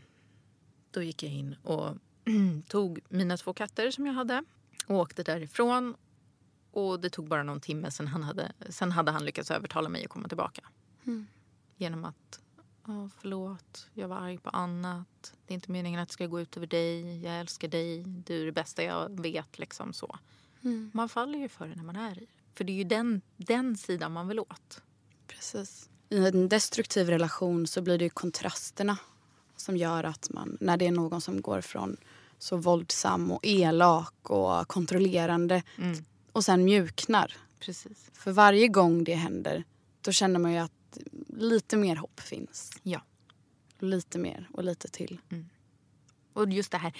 [SPEAKER 5] då gick jag in och tog mina två katter som jag hade och åkte därifrån. Och det tog bara någon timme sen, han hade, sen hade han lyckats övertala mig att komma tillbaka. Genom att Ja, förlåt. Jag var arg på annat. Det är inte meningen att det ska gå ut över dig. Jag älskar dig. Du är det bästa jag vet. Liksom så. Man faller ju för det när man är i det. För det är ju den, den sidan man vill åt.
[SPEAKER 4] Precis. I en destruktiv relation så blir det kontrasterna som gör att man, när det är någon som går från så våldsam och elak och kontrollerande och sen mjuknar.
[SPEAKER 5] Precis.
[SPEAKER 4] För varje gång det händer då känner man ju att lite mer hopp finns.
[SPEAKER 5] Ja.
[SPEAKER 4] Lite mer och lite till.
[SPEAKER 5] Och just det här,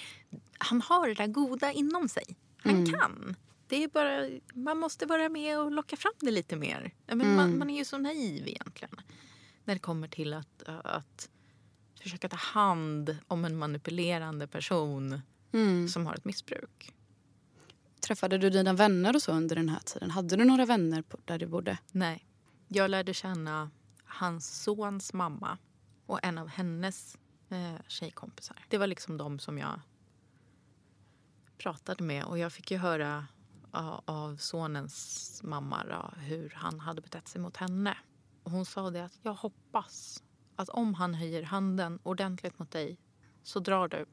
[SPEAKER 5] han har det där goda inom sig. Han kan. Det är bara, man måste vara med och locka fram det lite mer. Men man, man är ju så naiv egentligen. När det kommer till att, att försöka ta hand om en manipulerande person som har ett missbruk.
[SPEAKER 4] Träffade du dina vänner och så under den här tiden? Hade du några vänner där du bodde?
[SPEAKER 5] Nej. Jag lärde känna hans sons mamma och en av hennes eh, tjejkompisar. Det var liksom de som jag pratade med. Och jag fick ju höra av sonens mamma ja, hur han hade betett sig mot henne. Och hon sa det att jag hoppas att om han höjer handen ordentligt mot dig så drar du.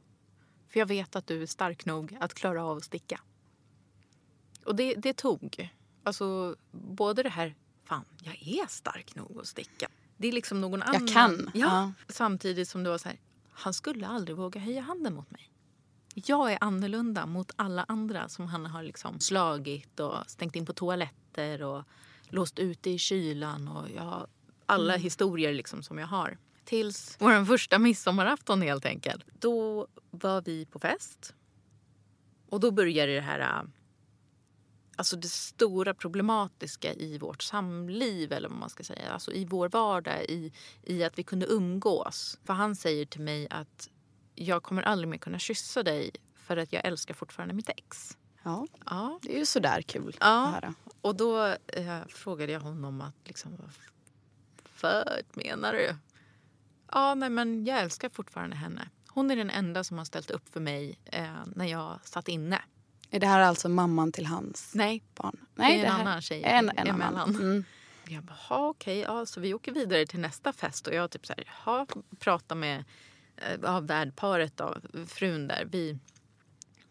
[SPEAKER 5] För jag vet att du är stark nog att klara av att sticka. Och det, det tog. Alltså både det här, fan jag är stark nog att sticka. Det är liksom någon annan.
[SPEAKER 4] kan.
[SPEAKER 5] Ja.
[SPEAKER 4] Ja.
[SPEAKER 5] Samtidigt som det var så här, han skulle aldrig våga höja handen mot mig. Jag är annorlunda mot alla andra som han har liksom slagit och stängt in på toaletter och låst ute i kylan. Och jag, alla historier liksom som jag har. Tills vår första midsommarafton helt enkelt. Då var vi på fest. Och då började det här äh, alltså det stora problematiska i vårt samliv eller vad man ska säga. Alltså i vår vardag, i, i att vi kunde umgås. För han säger till mig att jag kommer aldrig mer kunna kyssa dig för att jag älskar fortfarande mitt ex.
[SPEAKER 4] Ja,
[SPEAKER 5] Ja.
[SPEAKER 4] det är ju sådär kul
[SPEAKER 5] Ja.
[SPEAKER 4] att höra.
[SPEAKER 5] Och då eh, frågade jag honom att liksom, vad för menar du? Ja, nej, men jag älskar fortfarande henne. Hon är den enda som har ställt upp för mig eh, när jag satt inne.
[SPEAKER 4] Är det här alltså mamman till hans
[SPEAKER 5] Nej,
[SPEAKER 4] barn?
[SPEAKER 5] Nej, det är en
[SPEAKER 4] här-
[SPEAKER 5] annan tjej
[SPEAKER 4] En, en
[SPEAKER 5] emellan.
[SPEAKER 4] annan. Mm.
[SPEAKER 5] Jag bara, "Ha, okej, ja, så vi åker vidare till nästa fest och jag typ så här, ha, pratar med eh, ja, värdparet då, frun där. Vi,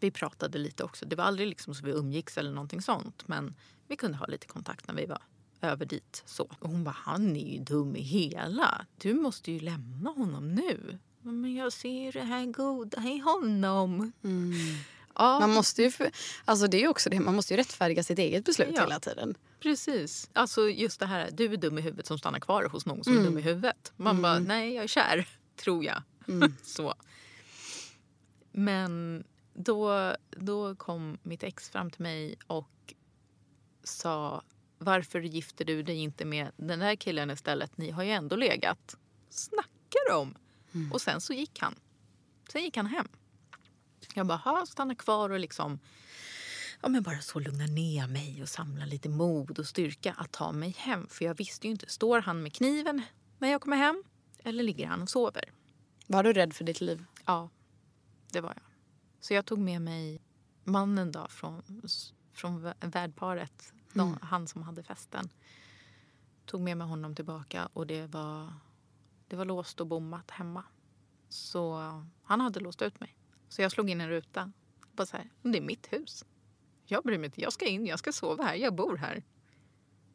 [SPEAKER 5] vi pratade lite också. Det var aldrig liksom så vi umgicks eller någonting sånt. Men vi kunde ha lite kontakt när vi var över dit. Så. Och hon bara, han är ju dum i hela. Du måste ju lämna honom nu. Men jag ser det här goda i honom. Ja,
[SPEAKER 4] Man måste ju, alltså det är också det, man måste ju rättfärdiga sitt eget beslut
[SPEAKER 5] Ja.
[SPEAKER 4] hela tiden.
[SPEAKER 5] Precis. Alltså just det här, du är dum i huvudet som stannar kvar hos någon som är dum i huvudet. Man bara, nej jag är kär, tror jag. Så. Men då, då kom mitt ex fram till mig och sa varför gifter du dig inte med den där killen istället? Ni har ju ändå legat. Snackar de? Och sen så gick han. Sen gick han hem. Jag bara, "Ha, stanna kvar och liksom ja, men bara så lugna ner mig och samla lite mod och styrka att ta mig hem. För jag visste ju inte, står han med kniven när jag kommer hem eller ligger han och sover?
[SPEAKER 4] Var du rädd för ditt liv?
[SPEAKER 5] Ja, det var jag. Så jag tog med mig mannen då från, från vä- värdparet, de, han som hade festen. Tog med mig honom tillbaka och det var, det var låst och bommat hemma. Så han hade låst ut mig. Så jag slog in en ruta. Bara så här, det är mitt hus. Jag bryr mig inte. Jag ska in, jag ska sova här, jag bor här.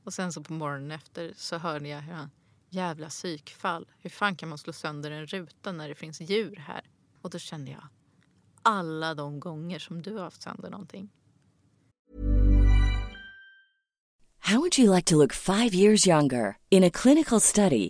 [SPEAKER 5] Och sen så på morgonen efter så hörde jag hur han, jävla psykfall. Hur fan kan man slå sönder en ruta när det finns djur här? Och då kände jag, alla de gånger som du har haft sönder någonting.
[SPEAKER 6] How would you like to look five years younger? In a clinical study,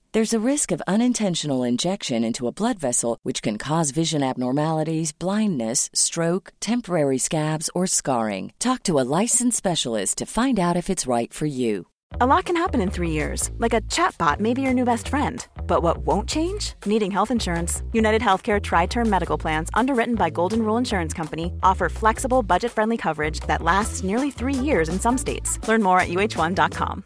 [SPEAKER 6] There's a risk of unintentional injection into a blood vessel, which can cause vision abnormalities, blindness, stroke, temporary scabs, or scarring. Talk to a licensed specialist to find out if it's right for you.
[SPEAKER 2] A lot can happen in three years, like a chatbot may be your new best friend. But what won't change? Needing health insurance. United Healthcare Tri Term Medical Plans, underwritten by Golden Rule Insurance Company, offer flexible, budget friendly coverage that lasts nearly three years in some states. Learn more at uh1.com.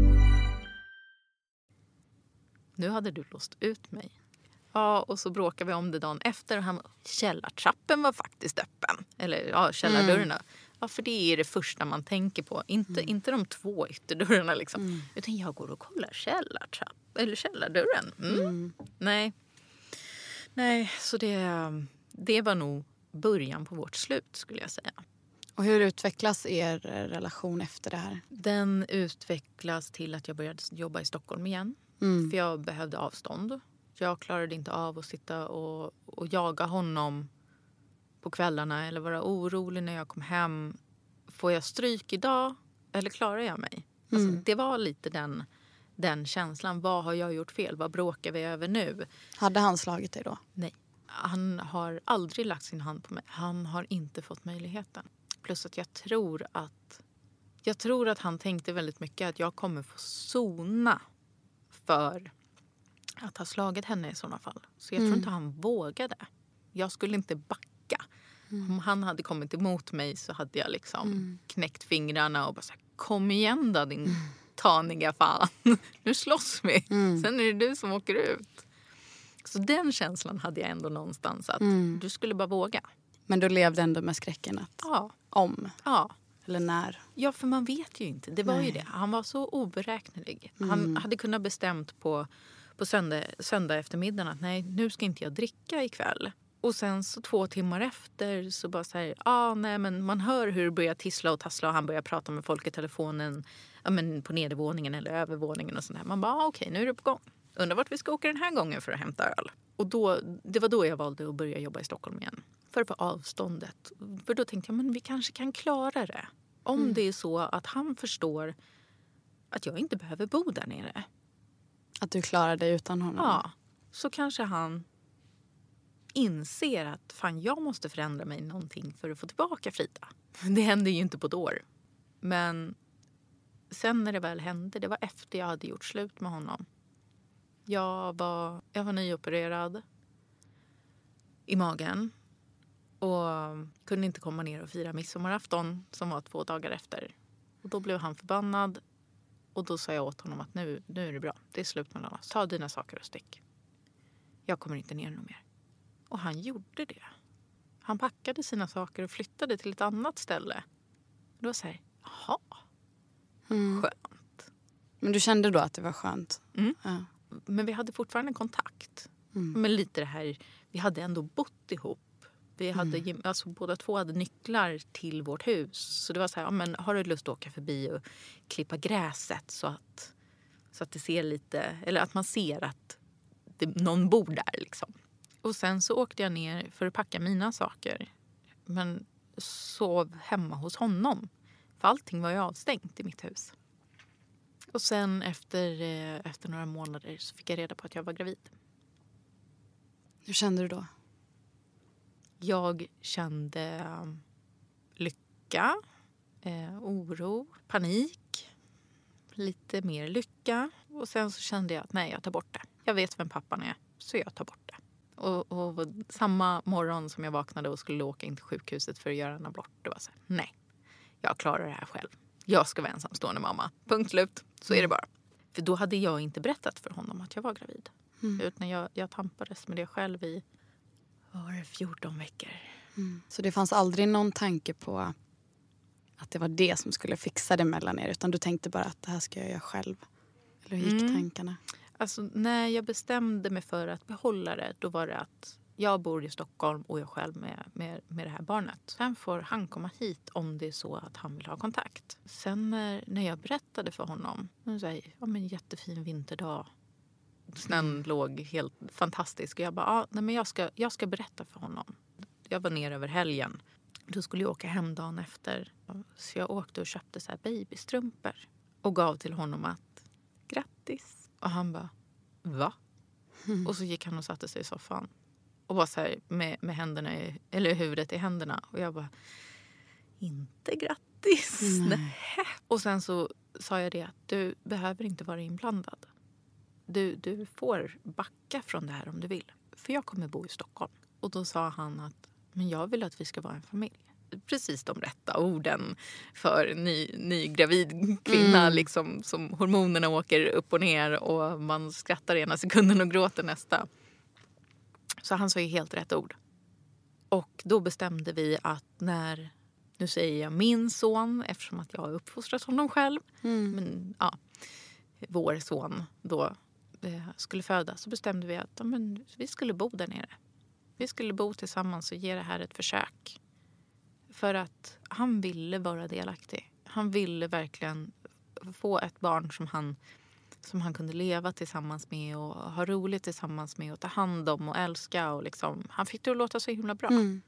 [SPEAKER 5] Nu hade du låst ut mig. Ja, och så bråkade vi om det dagen efter. Och han bara, källartrappen var faktiskt öppen. Eller ja, källardörrarna. Ja, för det är det första man tänker på. Inte, inte de två ytterdörrarna liksom. Utan jag går och kollar källartrapp, eller källardörren. Mm. Nej. Nej, så det, det var nog början på vårt slut skulle jag säga.
[SPEAKER 4] Och hur utvecklas er relation efter det här?
[SPEAKER 5] Den utvecklas till att jag började jobba i Stockholm igen. För jag behövde avstånd. Jag klarade inte av att sitta och, och jaga honom på kvällarna eller vara orolig när jag kom hem. Får jag stryk idag eller klarar jag mig? Alltså, det var lite den, den känslan. Vad har jag gjort fel? Vad bråkar vi över nu?
[SPEAKER 4] Hade han slagit dig då?
[SPEAKER 5] Nej. Han har aldrig lagt sin hand på mig. Han har inte fått möjligheten. Plus att jag tror att jag tror att han tänkte väldigt mycket att jag kommer få sona för att ha slagit henne i sådana fall. Så jag tror inte han vågade. Jag skulle inte backa. Om han hade kommit emot mig så hade jag liksom knäckt fingrarna och bara sagt kom igen då din taniga fan. Nu slåss vi. Sen är det du som åker ut. Så den känslan hade jag ändå någonstans. Att du skulle bara våga.
[SPEAKER 4] Men du levde ändå med skräcken att
[SPEAKER 5] Ja.
[SPEAKER 4] om
[SPEAKER 5] ja.
[SPEAKER 4] Eller när.
[SPEAKER 5] Ja, för man vet ju inte. Det var ju
[SPEAKER 4] Nej.
[SPEAKER 5] det. Han var så oberäknelig. Han hade kunnat bestämt på, på söndag, söndag eftermiddagen att nej, nu ska inte jag dricka ikväll. Och sen så två timmar efter så bara så här, ah, nej men man hör hur det börjar tissla och tassla och han börjar prata med folk i telefonen ja, men på nedervåningen eller övervåningen och sånt där. Man bara, ah, okej nu är det på gång. Undrar vart vi ska åka den här gången för att hämta öl. Och då, det var då jag valde att börja jobba i Stockholm igen. För på avståndet. För då tänkte jag, men vi kanske kan klara det. Om det är så att han förstår att jag inte behöver bo där nere.
[SPEAKER 4] Att du klarade dig utan honom.
[SPEAKER 5] Ja, så kanske han inser att fan, jag måste förändra mig någonting för att få tillbaka Frida. Det hände ju inte på ett år. Men sen när det väl hände, det var efter jag hade gjort slut med honom. Jag var, jag var nyopererad i magen och kunde inte komma ner och fira midsommarafton som var två dagar efter. Och då blev han förbannad och då sa jag åt honom att nu, nu är det bra. Det är slut mellan oss. Ta dina saker och stick. Jag kommer inte ner något mer. Och han gjorde det. Han packade sina saker och flyttade till ett annat ställe. Det var så här, jaha, skönt.
[SPEAKER 4] Men du kände då att det var skönt?
[SPEAKER 5] Mm.
[SPEAKER 4] Ja.
[SPEAKER 5] Men vi hade fortfarande kontakt. Men lite det här, vi hade ändå bott ihop. Vi hade, gem- alltså, båda två hade nycklar till vårt hus. Så det var så här, ja, men har du lust att åka förbi och klippa gräset så att, så att det ser lite, eller att man ser att det, någon bor där liksom. Och sen så åkte jag ner för att packa mina saker. Men sov hemma hos honom. För allting var ju avstängt i mitt hus. Och sen efter, eh, efter några månader så fick jag reda på att jag var gravid.
[SPEAKER 4] Hur kände du då?
[SPEAKER 5] Jag kände um, lycka, eh, oro, panik, lite mer lycka. Och sen så kände jag att nej, jag tar bort det. Jag vet vem pappan är, så jag tar bort det. Och, och samma morgon som jag vaknade och skulle åka in till sjukhuset för att göra en abort, det var så här, nej, jag klarar det här själv. Jag ska vara ensamstående mamma. Punkt slut. Så är det bara. För då hade jag inte berättat för honom att jag var gravid. Utan jag, jag tampades med det själv i vad var det, 14 veckor.
[SPEAKER 4] Så det fanns aldrig någon tanke på att det var det som skulle fixa det mellan er utan du tänkte bara att det här ska jag göra själv? Eller hur gick
[SPEAKER 5] Mm.
[SPEAKER 4] tankarna?
[SPEAKER 5] Alltså, när jag bestämde mig för att behålla det då var det att jag bor i Stockholm och jag själv med, med, med det här barnet. Sen får han komma hit om det är så att han vill ha kontakt. Sen när, när jag berättade för honom, han säger, ja men jättefin vinterdag. Snön låg helt fantastisk och jag bara, ja, nej, men jag ska, jag ska berätta för honom. Jag var ner över helgen. Då skulle jag åka hem dagen efter. Så jag åkte och köpte så här babystrumpor och gav till honom att grattis. Och han bara, va? Och så gick han och satte sig i soffan. Och bara så här med, med händerna i, eller huvudet i händerna. Och jag bara, inte grattis. Nähä. Och sen så sa jag det att du behöver inte vara inblandad. Du, du får backa från det här om du vill. För jag kommer bo i Stockholm. Och då sa han att men jag vill att vi ska vara en familj. Precis de rätta orden för ny, ny gravid kvinna. Liksom, som hormonerna åker upp och ner och man skrattar ena sekunden och gråter nästa. Så han sa ju helt rätt ord. Och då bestämde vi att när, nu säger jag min son eftersom att jag har uppfostrat honom själv. Men ja, vår son då skulle födas så bestämde vi att men, vi skulle bo där nere. Vi skulle bo tillsammans och ge det här ett försök. För att han ville vara delaktig. Han ville verkligen få ett barn som han, som han kunde leva tillsammans med och ha roligt tillsammans med och ta hand om och älska. Och liksom, han fick det att låta så himla bra.
[SPEAKER 4] Mm.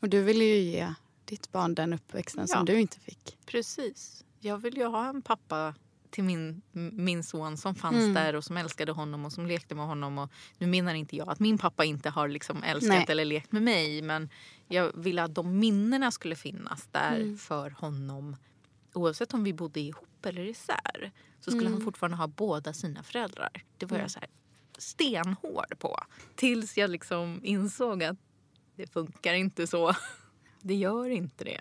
[SPEAKER 4] Och du ville ju ge ditt barn den uppväxten
[SPEAKER 5] Ja.
[SPEAKER 4] som du inte fick.
[SPEAKER 5] Precis. Jag vill ju ha en pappa till min, min son som fanns
[SPEAKER 4] Mm.
[SPEAKER 5] där och som älskade honom och som lekte med honom. Och nu menar inte jag att min pappa inte har liksom älskat
[SPEAKER 4] Nej.
[SPEAKER 5] eller lekt med mig men jag ville att de minnena skulle finnas där
[SPEAKER 4] Mm.
[SPEAKER 5] för honom. Oavsett om vi bodde ihop eller isär så skulle
[SPEAKER 4] Mm.
[SPEAKER 5] han fortfarande ha båda sina föräldrar. Det var jag så här stenhård på. Tills jag liksom insåg att det funkar inte så. Det gör inte det.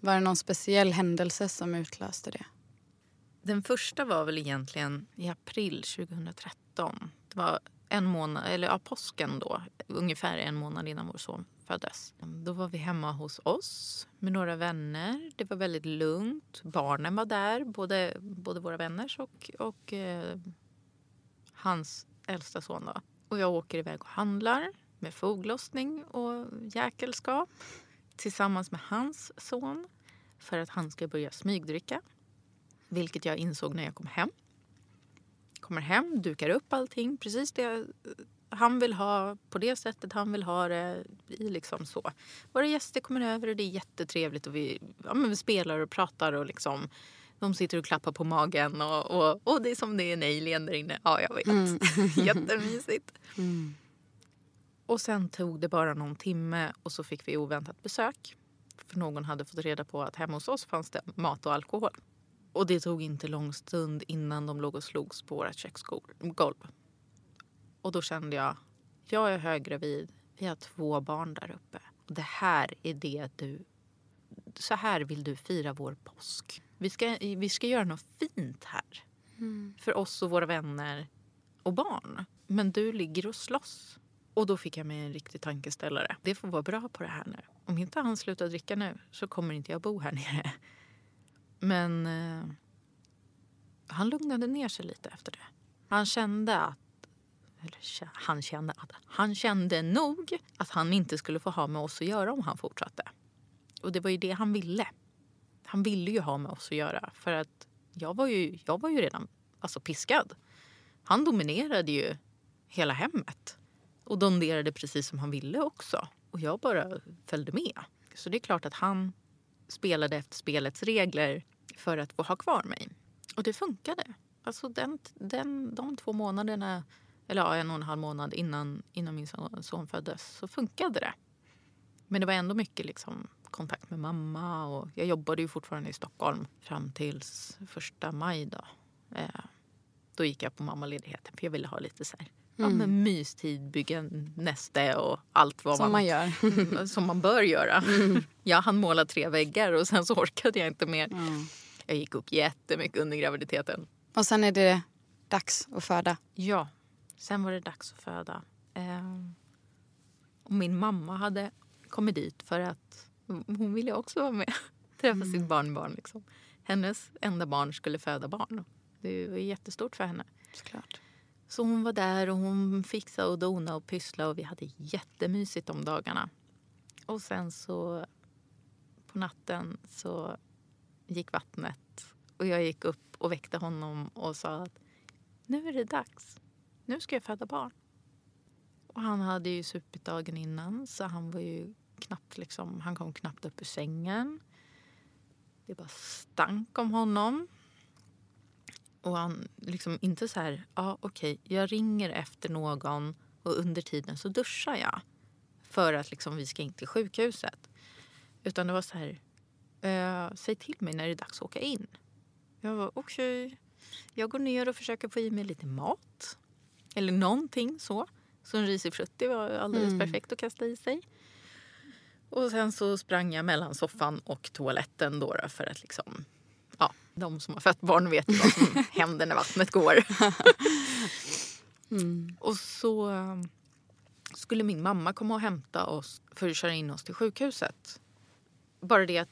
[SPEAKER 4] Var det någon speciell händelse som utlöste det?
[SPEAKER 5] Den första var väl egentligen i april 2013. Det var en månad, eller ja, påsken då, ungefär en månad innan vår son föddes. Då var vi hemma hos oss med några vänner. Det var väldigt lugnt. Barnen var där, både, både våra vänners och, och eh, hans äldsta son. Då. Och jag åker iväg och handlar med foglossning och jäkelskap tillsammans med hans son för att han ska börja smygdricka. Vilket jag insåg när jag kom hem. Kommer hem, dukar upp allting, precis det han vill ha på det sättet han vill ha det. I liksom så. Våra gäster kommer över och det är jättetrevligt och vi, ja, vi spelar och pratar och liksom de sitter och klappar på magen och, och, och det är som det är en alien där inne. Ja, jag vet. Mm. Jättemysigt. Mm. Och sen tog det bara någon timme och så fick vi oväntat besök. För någon hade fått reda på att hemma hos oss fanns det mat och alkohol. Och det tog inte lång stund innan de låg och slogs på vårt köksgolv. Och då kände jag, jag är höggravid, vi har två barn där uppe. Och det här är det du, så här vill du fira vår påsk. Vi ska, vi ska göra något fint här. Mm. För oss och våra vänner och barn. Men du ligger och slåss. Och då fick jag mig en riktig tankeställare. Det får vara bra på det här nu. Om inte han slutar dricka nu så kommer inte jag bo här nere. Men eh, han lugnade ner sig lite efter det. Han kände att eller han kände att han kände nog att han inte skulle få ha med oss att göra om han fortsatte. Och det var ju det han ville. Han ville ju ha med oss att göra för att jag var ju, jag var ju redan alltså, piskad. Han dominerade ju hela hemmet och donderade precis som han ville också. Och jag bara följde med. Så det är klart att han spelade efter spelets regler för att få ha kvar mig. Och det funkade. Alltså den, den, de två månaderna, eller ja, en och en halv månad innan, innan min son, föddes så funkade det. Men det var ändå mycket liksom, kontakt med mamma. och Jag jobbade ju fortfarande i Stockholm fram till första maj. Då. Eh, då gick jag på mammaledigheten för jag ville ha lite så här, mm. ja, men mystid, bygga näste och allt vad
[SPEAKER 4] som man, man
[SPEAKER 5] gör. som man bör göra. Mm. Jag hann måla tre väggar och sen så orkade jag inte mer. Mm. Jag gick upp jättemycket under graviditeten.
[SPEAKER 4] Och sen är det dags att föda?
[SPEAKER 5] Ja, sen var det dags att föda. Eh, och min mamma hade kommit dit för att hon ville också vara med. Träffa mm. sitt barnbarn. Liksom. Hennes enda barn skulle föda barn. Det var jättestort för henne.
[SPEAKER 4] Såklart.
[SPEAKER 5] Så hon var där och hon fixade och donade och pysslade och vi hade jättemysigt de dagarna. Och sen så på natten så gick vattnet och jag gick upp och väckte honom och sa att nu är det dags. Nu ska jag föda barn. Och han hade ju supit dagen innan så han var ju knappt liksom, han kom knappt upp ur sängen. Det bara stank om honom. Och han liksom inte så här, ja okej, okay, jag ringer efter någon och under tiden så duschar jag. För att liksom vi ska in till sjukhuset. Utan det var så här, eh, säg till mig när det är dags att åka in. Jag var okej. Okay. Jag går ner och försöker få i mig lite mat. Eller någonting så. Så en risig frutti var alldeles mm. perfekt att kasta i sig. Och sen så sprang jag mellan soffan och toaletten då, då för att liksom de som har fött barn vet ju vad som händer när vattnet går. Mm. Och så um, skulle min mamma komma och hämta oss för att köra in oss till sjukhuset. Bara det att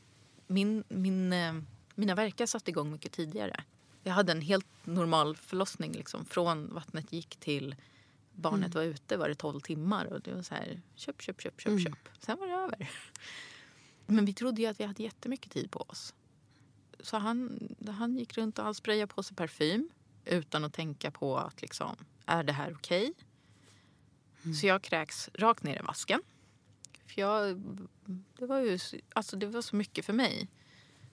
[SPEAKER 5] min, min, eh, mina verkar satte igång mycket tidigare. Jag hade en helt normal förlossning. Liksom. Från vattnet gick till barnet mm. var ute var det 12 timmar. Och det var så här, köp, köp, köp, köp, mm. köp. Sen var det över. Men vi trodde ju att vi hade jättemycket tid på oss. Så han, han gick runt och han sprayade på sig parfym utan att tänka på att liksom, är det här okej? Okay? Mm. Så jag kräks rakt ner i vasken. För jag, det, var ju, alltså det var så mycket för mig.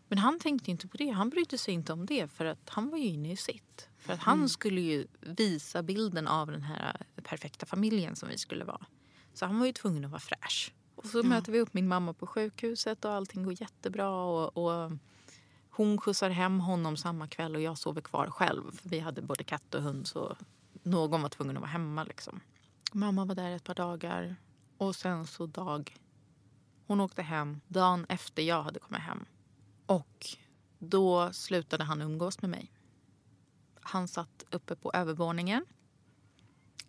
[SPEAKER 5] Men han tänkte inte på det. Han brydde sig inte om det för att han var ju inne i sitt. För att han mm. skulle ju visa bilden av den här perfekta familjen som vi skulle vara. Så han var ju tvungen att vara fräsch. Och så ja. möter vi upp min mamma på sjukhuset och allting går jättebra. Och, och hon skjutsar hem honom samma kväll och jag sover kvar själv. Vi hade både katt och hund så någon var tvungen att vara hemma. Liksom. Mamma var där ett par dagar och sen så dag... Hon åkte hem dagen efter jag hade kommit hem. Och då slutade han umgås med mig. Han satt uppe på övervåningen.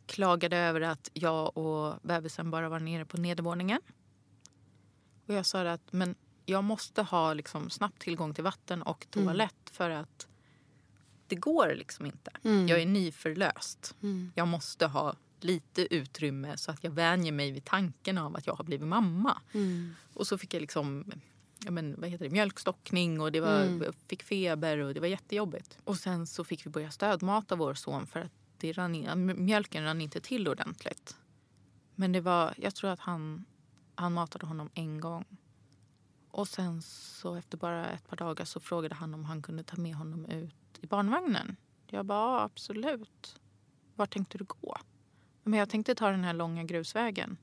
[SPEAKER 5] Klagade över att jag och bebisen bara var nere på nedervåningen. Och jag sa att men jag måste ha liksom snabbt tillgång till vatten och toalett mm. för att det går liksom inte. Mm. Jag är nyförlöst. Mm. Jag måste ha lite utrymme så att jag vänjer mig vid tanken av att jag har blivit mamma. Mm. Och så fick jag liksom ja, men, vad heter det, mjölkstockning och det var, mm. fick feber och det var jättejobbigt. Och sen så fick vi börja stödmata vår son för att det rann in, mjölken rann inte till ordentligt. Men det var, jag tror att han, han matade honom en gång. Och sen så efter bara ett par dagar så frågade han om han kunde ta med honom ut i barnvagnen. Jag bara, absolut. Var tänkte du gå? Men jag tänkte ta den här långa grusvägen.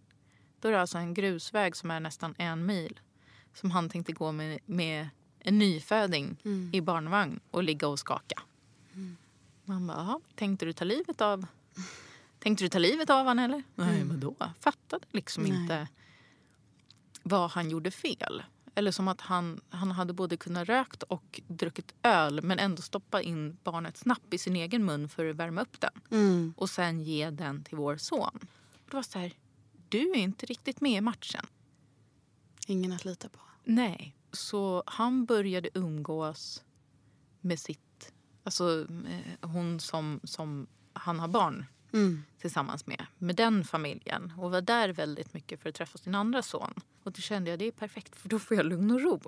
[SPEAKER 5] Då är det alltså en grusväg som är nästan en mil som han tänkte gå med, med en nyföding mm. i barnvagn och ligga och skaka. Mm. Man bara, tänkte du ta livet av Tänkte du ta livet av honom eller? Nej, mm. vadå? Fattade liksom Nej. inte vad han gjorde fel. Eller som att han, han hade både kunnat rökt och druckit öl men ändå stoppa in barnets napp i sin egen mun för att värma upp den. Mm. Och sen ge den till vår son. Det var så här, du är inte riktigt med i matchen.
[SPEAKER 4] Ingen att lita på.
[SPEAKER 5] Nej. Så han började umgås med sitt... Alltså eh, hon som, som han har barn mm. tillsammans med. Med den familjen. Och var där väldigt mycket för att träffa sin andra son. Och då kände jag det är perfekt för då får jag lugn och ro.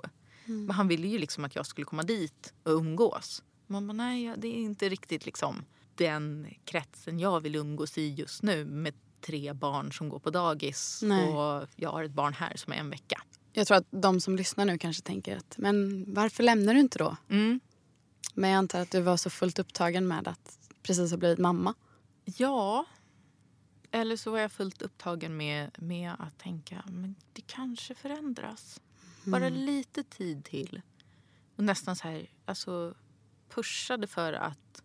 [SPEAKER 5] Mm. Men han ville ju liksom att jag skulle komma dit och umgås. Man bara, nej det är inte riktigt liksom den kretsen jag vill umgås i just nu med tre barn som går på dagis nej. och jag har ett barn här som är en vecka.
[SPEAKER 4] Jag tror att de som lyssnar nu kanske tänker att men varför lämnar du inte då? Mm. Men jag antar att du var så fullt upptagen med att precis ha blivit mamma.
[SPEAKER 5] Ja. Eller så var jag fullt upptagen med, med att tänka men det kanske förändras. Mm. Bara lite tid till. Och nästan så här, alltså pushade för att,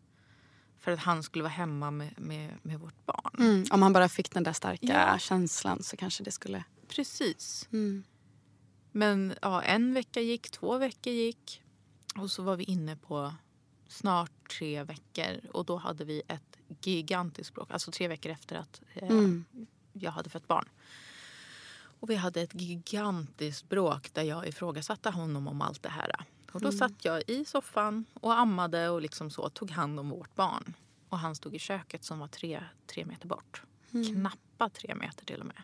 [SPEAKER 5] för att han skulle vara hemma med, med, med vårt barn.
[SPEAKER 4] Mm. Om han bara fick den där starka ja. känslan så kanske det skulle...
[SPEAKER 5] Precis. Mm. Men ja, en vecka gick, två veckor gick. Och så var vi inne på snart tre veckor. Och då hade vi ett gigantiskt bråk. Alltså tre veckor efter att eh, mm. jag hade fött barn. Och vi hade ett gigantiskt bråk där jag ifrågasatte honom om allt det här. Och då mm. satt jag i soffan och ammade och liksom så tog hand om vårt barn. Och han stod i köket som var tre, tre meter bort. Mm. Knappa tre meter till och med.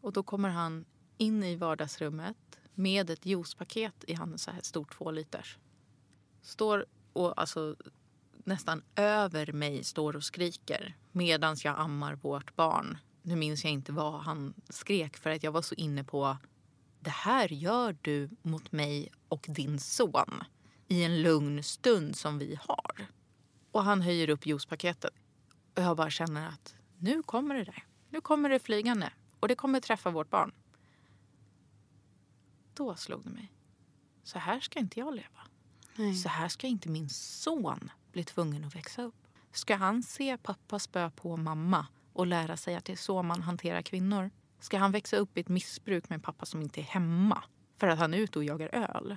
[SPEAKER 5] Och då kommer han in i vardagsrummet med ett juicepaket i handen, så här stort två liters. Står och alltså nästan över mig står och skriker medan jag ammar vårt barn. Nu minns jag inte vad han skrek för att jag var så inne på det här gör du mot mig och din son i en lugn stund som vi har. Och han höjer upp juicepaketet och jag bara känner att nu kommer det där. Nu kommer det flygande och det kommer träffa vårt barn. Då slog det mig. Så här ska inte jag leva. Nej. Så här ska inte min son blir tvungen att växa upp. Ska han se pappa spö på mamma och lära sig att det är så man hanterar kvinnor? Ska han växa upp i ett missbruk med en pappa som inte är hemma för att han är ute och jagar öl?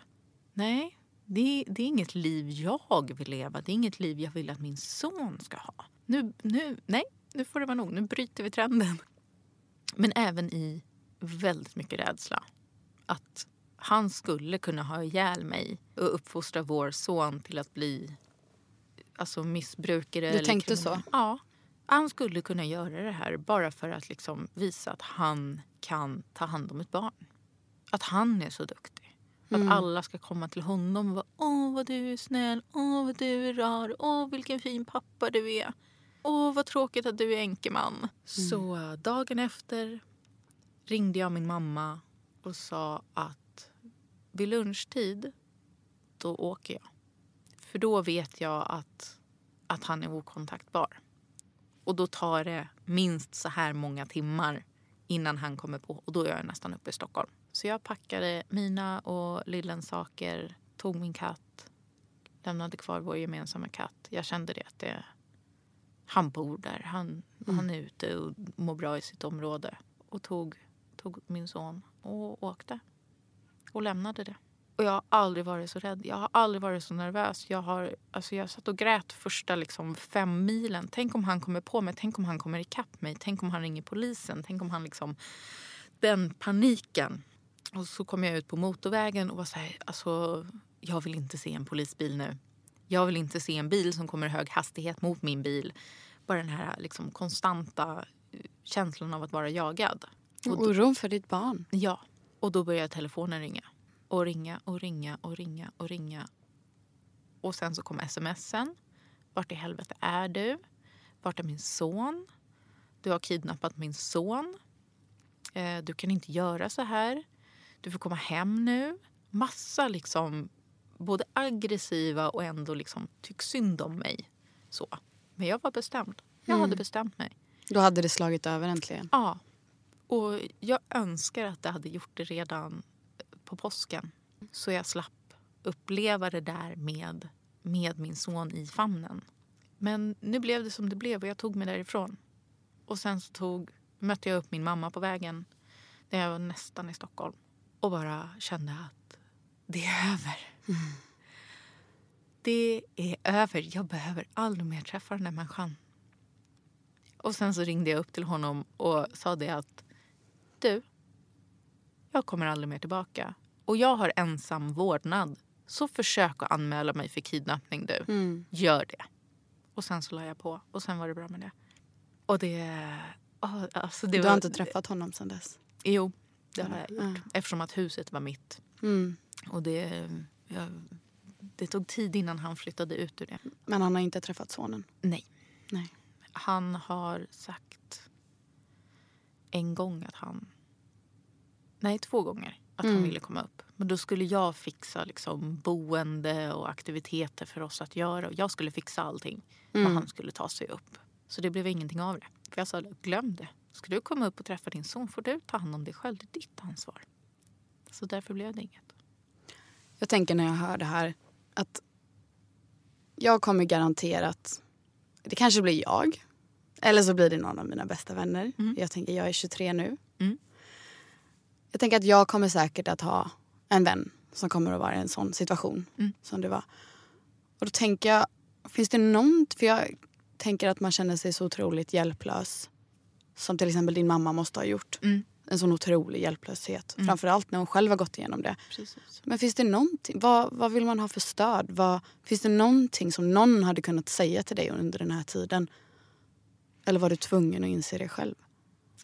[SPEAKER 5] Nej, det, det, är inget liv jag vill leva. Det är inget liv jag vill att min son ska ha. Nu, nu, nej, nu får det vara nog. Nu bryter vi trenden. Men även i väldigt mycket rädsla. Att han skulle kunna ha ihjäl mig och uppfostra vår son till att bli alltså missbrukare.
[SPEAKER 4] Du tänkte så?
[SPEAKER 5] Ja. Han skulle kunna göra det här bara för att liksom visa att han kan ta hand om ett barn. Att han är så duktig. Mm. Att alla ska komma till honom och vara Åh, vad du är snäll. Åh, vad du är rar. Åh, vilken fin pappa du är. Åh, vad tråkigt att du är enkeman. Mm. Så dagen efter ringde jag min mamma och sa att vid lunchtid, då åker jag. För då vet jag att, att han är okontaktbar. Och då tar det minst så här många timmar innan han kommer på. Och då är jag nästan uppe i Stockholm. Så jag packade mina och Lillens saker, tog min katt, lämnade kvar vår gemensamma katt. Jag kände det att det, han bor där. Han, mm. han är ute och mår bra i sitt område. Och tog, tog min son och åkte. Och lämnade det. Och jag har aldrig varit så rädd. Jag har aldrig varit så nervös. Jag, har, alltså jag satt och grät första liksom fem milen. Tänk om han kommer på mig. Tänk om han kommer ikapp mig. Tänk om han ringer polisen. Tänk om han liksom... Den paniken. Och så kom jag ut på motorvägen och var så här, alltså, jag vill inte se en polisbil nu. Jag vill inte se en bil som kommer i hög hastighet mot min bil. Bara den här liksom, konstanta eh, känslan av att vara jagad.
[SPEAKER 4] Och oron för ditt barn.
[SPEAKER 5] Ja. Och då började telefonen ringa. Och ringa och ringa och ringa och ringa. Och sen så kom smsen. Vart i helvete är du? Vart är min son? Du har kidnappat min son. Eh, du kan inte göra så här. Du får komma hem nu. Massa liksom både aggressiva och ändå liksom tyck synd om mig. Så. Men jag var bestämd. Jag
[SPEAKER 4] Mm.
[SPEAKER 5] hade bestämt mig.
[SPEAKER 4] Då hade det slagit över äntligen.
[SPEAKER 5] Ja. Och jag önskar att det hade gjort det redan på påsken. Så jag slapp uppleva det där med, med min son i famnen. Men nu blev det som det blev och jag tog mig därifrån. Och sen så tog, mötte jag upp min mamma på vägen när jag var nästan i Stockholm. Och bara kände att det är över. Det är över. Jag behöver aldrig mer träffa den där människan. Och sen så ringde jag upp till honom och sa det att du, jag kommer aldrig mer tillbaka. Och jag har ensam vårdnad. Så försök att anmäla mig för kidnappning du.
[SPEAKER 4] Mm.
[SPEAKER 5] Gör det. Och sen så la jag på och sen var det bra med det. Och det... alltså det
[SPEAKER 4] Du
[SPEAKER 5] var,
[SPEAKER 4] har inte träffat honom sen dess?
[SPEAKER 5] Jo, det har jag gjort.
[SPEAKER 4] Ja.
[SPEAKER 5] Eftersom att huset var mitt.
[SPEAKER 4] Mm.
[SPEAKER 5] Och det, jag, det tog tid innan han flyttade ut ur det.
[SPEAKER 4] Men han har inte träffat sonen?
[SPEAKER 5] Nej.
[SPEAKER 4] Nej.
[SPEAKER 5] Han har sagt en gång att han... Nej, två gånger att han
[SPEAKER 4] Mm.
[SPEAKER 5] ville komma upp. Men då skulle jag fixa liksom, boende och aktiviteter för oss att göra. Och jag skulle fixa allting.
[SPEAKER 4] Mm.
[SPEAKER 5] Men han skulle ta sig upp. Så det blev ingenting av det. För jag sa, glöm det. Ska du komma upp och träffa din son får du ta hand om det själv. Det är ditt ansvar. Så därför blev det inget.
[SPEAKER 4] Jag tänker när jag hör det här att jag kommer garanterat... Det kanske blir jag. Eller så blir det någon av mina bästa vänner. Jag tänker, jag är 23 nu.
[SPEAKER 5] Mm.
[SPEAKER 4] Jag tänker att jag kommer säkert att ha en vän som kommer att vara i en sån situation
[SPEAKER 5] Mm.
[SPEAKER 4] som det var. Och då tänker jag, finns det något... För jag tänker att man känner sig så otroligt hjälplös. Som till exempel din mamma måste ha gjort.
[SPEAKER 5] Mm.
[SPEAKER 4] En sån otrolig hjälplöshet. Framförallt när hon själv har gått igenom det.
[SPEAKER 5] Precis.
[SPEAKER 4] Men finns det någonting, vad, vad vill man ha för stöd? Vad, finns det någonting som någon hade kunnat säga till dig under den här tiden? Eller var du tvungen att inse det själv?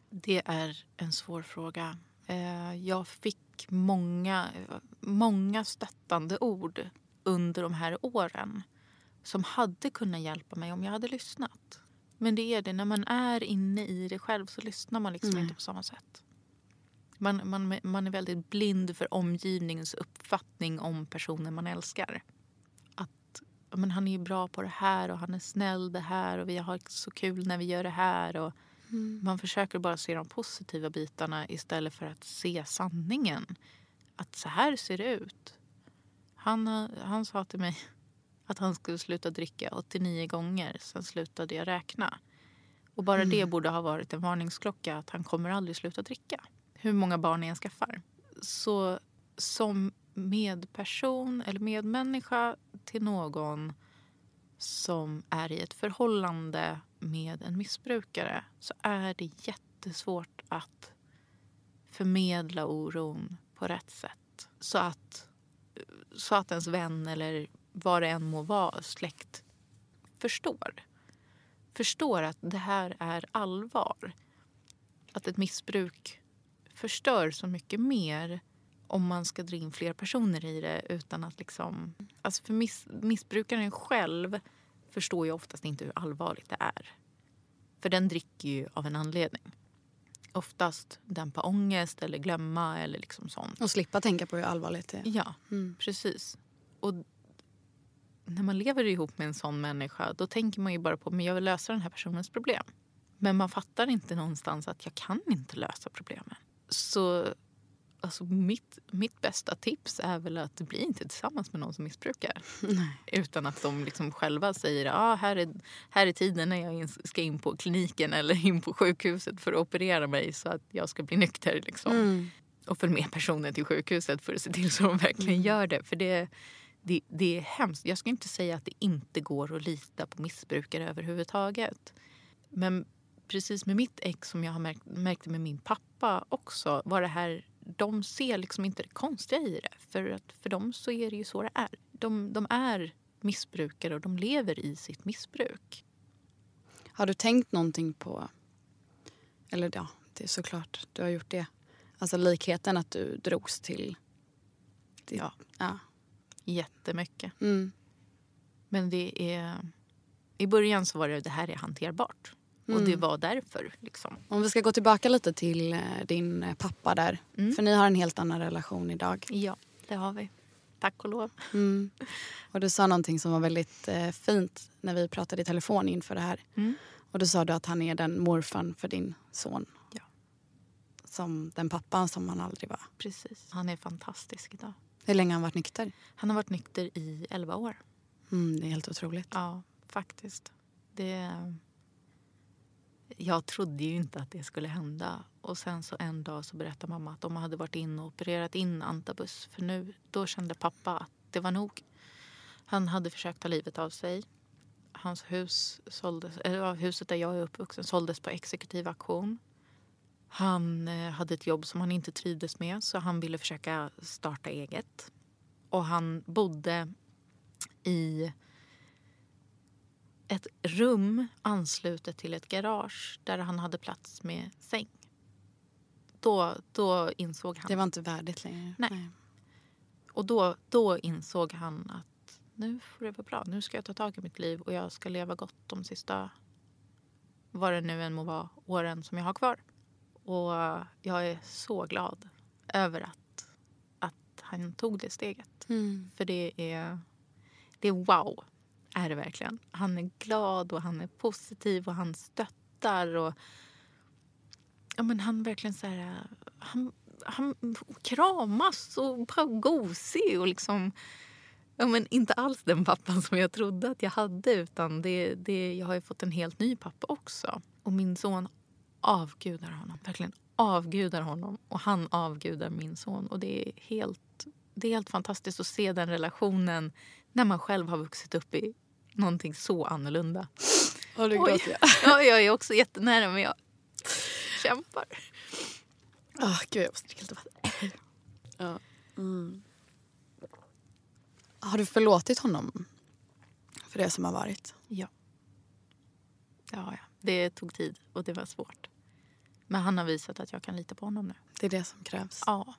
[SPEAKER 5] Det är en svår fråga. Eh, Jag fick många, många stöttande ord under de här åren som hade kunnat hjälpa mig om jag hade lyssnat. Men det är det, när man är inne i det själv så lyssnar man liksom inte på samma sätt. Man, man, man är väldigt blind för omgivningens uppfattning om personen man älskar. Att men han är bra på det här och han är snäll det här och vi har så kul när vi gör det här. Och Man försöker bara se de positiva bitarna istället för att se sanningen. Att så här ser det ut. Han, han sa till mig att han skulle sluta dricka 89 gånger. Sen slutade jag räkna. Och bara det borde ha varit en varningsklocka att han kommer aldrig sluta dricka. Hur många barn jag än skaffar. Så som medperson eller medmänniska till någon som är i ett förhållande med en missbrukare så är det jättesvårt att förmedla oron på rätt sätt. Så att, så att ens vän eller vad det än må vara, släkt, förstår. Förstår att det här är allvar. Att ett missbruk förstör så mycket mer om man ska dra in fler personer i det utan att liksom... Alltså för miss, missbrukaren själv förstår ju oftast inte hur allvarligt det är. För den dricker ju av en anledning. Oftast dämpa ångest eller glömma eller liksom sånt.
[SPEAKER 4] Och slippa tänka på hur allvarligt det är.
[SPEAKER 5] Ja, precis. Och när man lever ihop med en sån människa då tänker man ju bara på men jag vill lösa den här personens problem. Men man fattar inte någonstans att jag kan inte lösa problemen. Så alltså, mitt, mitt bästa tips är väl att bli inte tillsammans med någon som missbrukar. Utan att de liksom själva säger ah, här, är, här är tiden när jag in- ska in på kliniken eller in på sjukhuset för att operera mig så att jag ska bli nykter. Liksom. och följ med personen till sjukhuset för att se till så de verkligen
[SPEAKER 4] Mm.
[SPEAKER 5] gör det. För det, det, det är hemskt. Jag ska inte säga att det inte går att lita på missbrukare överhuvudtaget. Men precis med mitt ex som jag har märkt, märkte med min pappa också var det här de ser liksom inte det konstiga i det. För att för dem så är det ju så det är. De, de är missbrukare och de lever i sitt missbruk.
[SPEAKER 4] Har du tänkt någonting på... Eller ja, det är såklart du har gjort det. Alltså likheten att du drogs till... till
[SPEAKER 5] Ja.
[SPEAKER 4] ja.
[SPEAKER 5] Jättemycket.
[SPEAKER 4] Mm.
[SPEAKER 5] Men det är... I början så var det det här är hanterbart. Och det var därför. Liksom.
[SPEAKER 4] Om vi ska gå tillbaka lite till eh, din eh, pappa där.
[SPEAKER 5] Mm.
[SPEAKER 4] För ni har en helt annan relation idag.
[SPEAKER 5] Ja, det har vi. Tack och lov.
[SPEAKER 4] Mm. Och du sa någonting som var väldigt eh, fint när vi pratade i telefon inför det här.
[SPEAKER 5] Mm.
[SPEAKER 4] Och då sa du att han är den morfan för din son.
[SPEAKER 5] Ja.
[SPEAKER 4] Som den pappan som han aldrig var.
[SPEAKER 5] Precis. Han är fantastisk idag.
[SPEAKER 4] Hur länge har han varit nykter?
[SPEAKER 5] Han har varit nykter i 11 år.
[SPEAKER 4] Mm, det är helt otroligt.
[SPEAKER 5] Ja, faktiskt. Det... Jag trodde ju inte att det skulle hända. Och sen så en dag så berättade mamma att de hade varit inne och opererat in Antabus. För nu, då kände pappa att det var nog. Han hade försökt ta livet av sig. Hans hus såldes, eller huset där jag är uppvuxen såldes på exekutiv auktion. Han eh, hade ett jobb som han inte trivdes med så han ville försöka starta eget. Och han bodde i ett rum anslutet till ett garage där han hade plats med säng. Då, då insåg han.
[SPEAKER 4] Det var inte värdigt längre.
[SPEAKER 5] Nej. Och då, då insåg han att nu får det vara bra. Nu ska jag ta tag i mitt liv och jag ska leva gott de sista, vad det nu än må vara, åren som jag har kvar. Och jag är så glad över att, att han tog det steget.
[SPEAKER 4] Mm.
[SPEAKER 5] För det är, det är wow, är det verkligen. Han är glad och han är positiv och han stöttar. Och, ja, men han verkligen så här, han, han kramas och bara gosig och liksom... Ja, men inte alls den pappan som jag trodde att jag hade utan det, det, jag har ju fått en helt ny pappa också. Och min son avgudar honom, verkligen avgudar honom och han avgudar min son. Och det är helt, det är helt fantastiskt att se den relationen när man själv har vuxit upp i någonting så annorlunda.
[SPEAKER 4] Och du
[SPEAKER 5] Oj.
[SPEAKER 4] jag.
[SPEAKER 5] Ja, jag är också jättenära men jag kämpar.
[SPEAKER 4] Oh, gud, jag måste dricka lite vatten. ja. mm. Har du förlåtit honom för det som har varit?
[SPEAKER 5] Ja. Ja, ja. Det tog tid och det var svårt. Men han har visat att jag kan lita på honom nu.
[SPEAKER 4] Det är det som krävs.
[SPEAKER 5] Ja.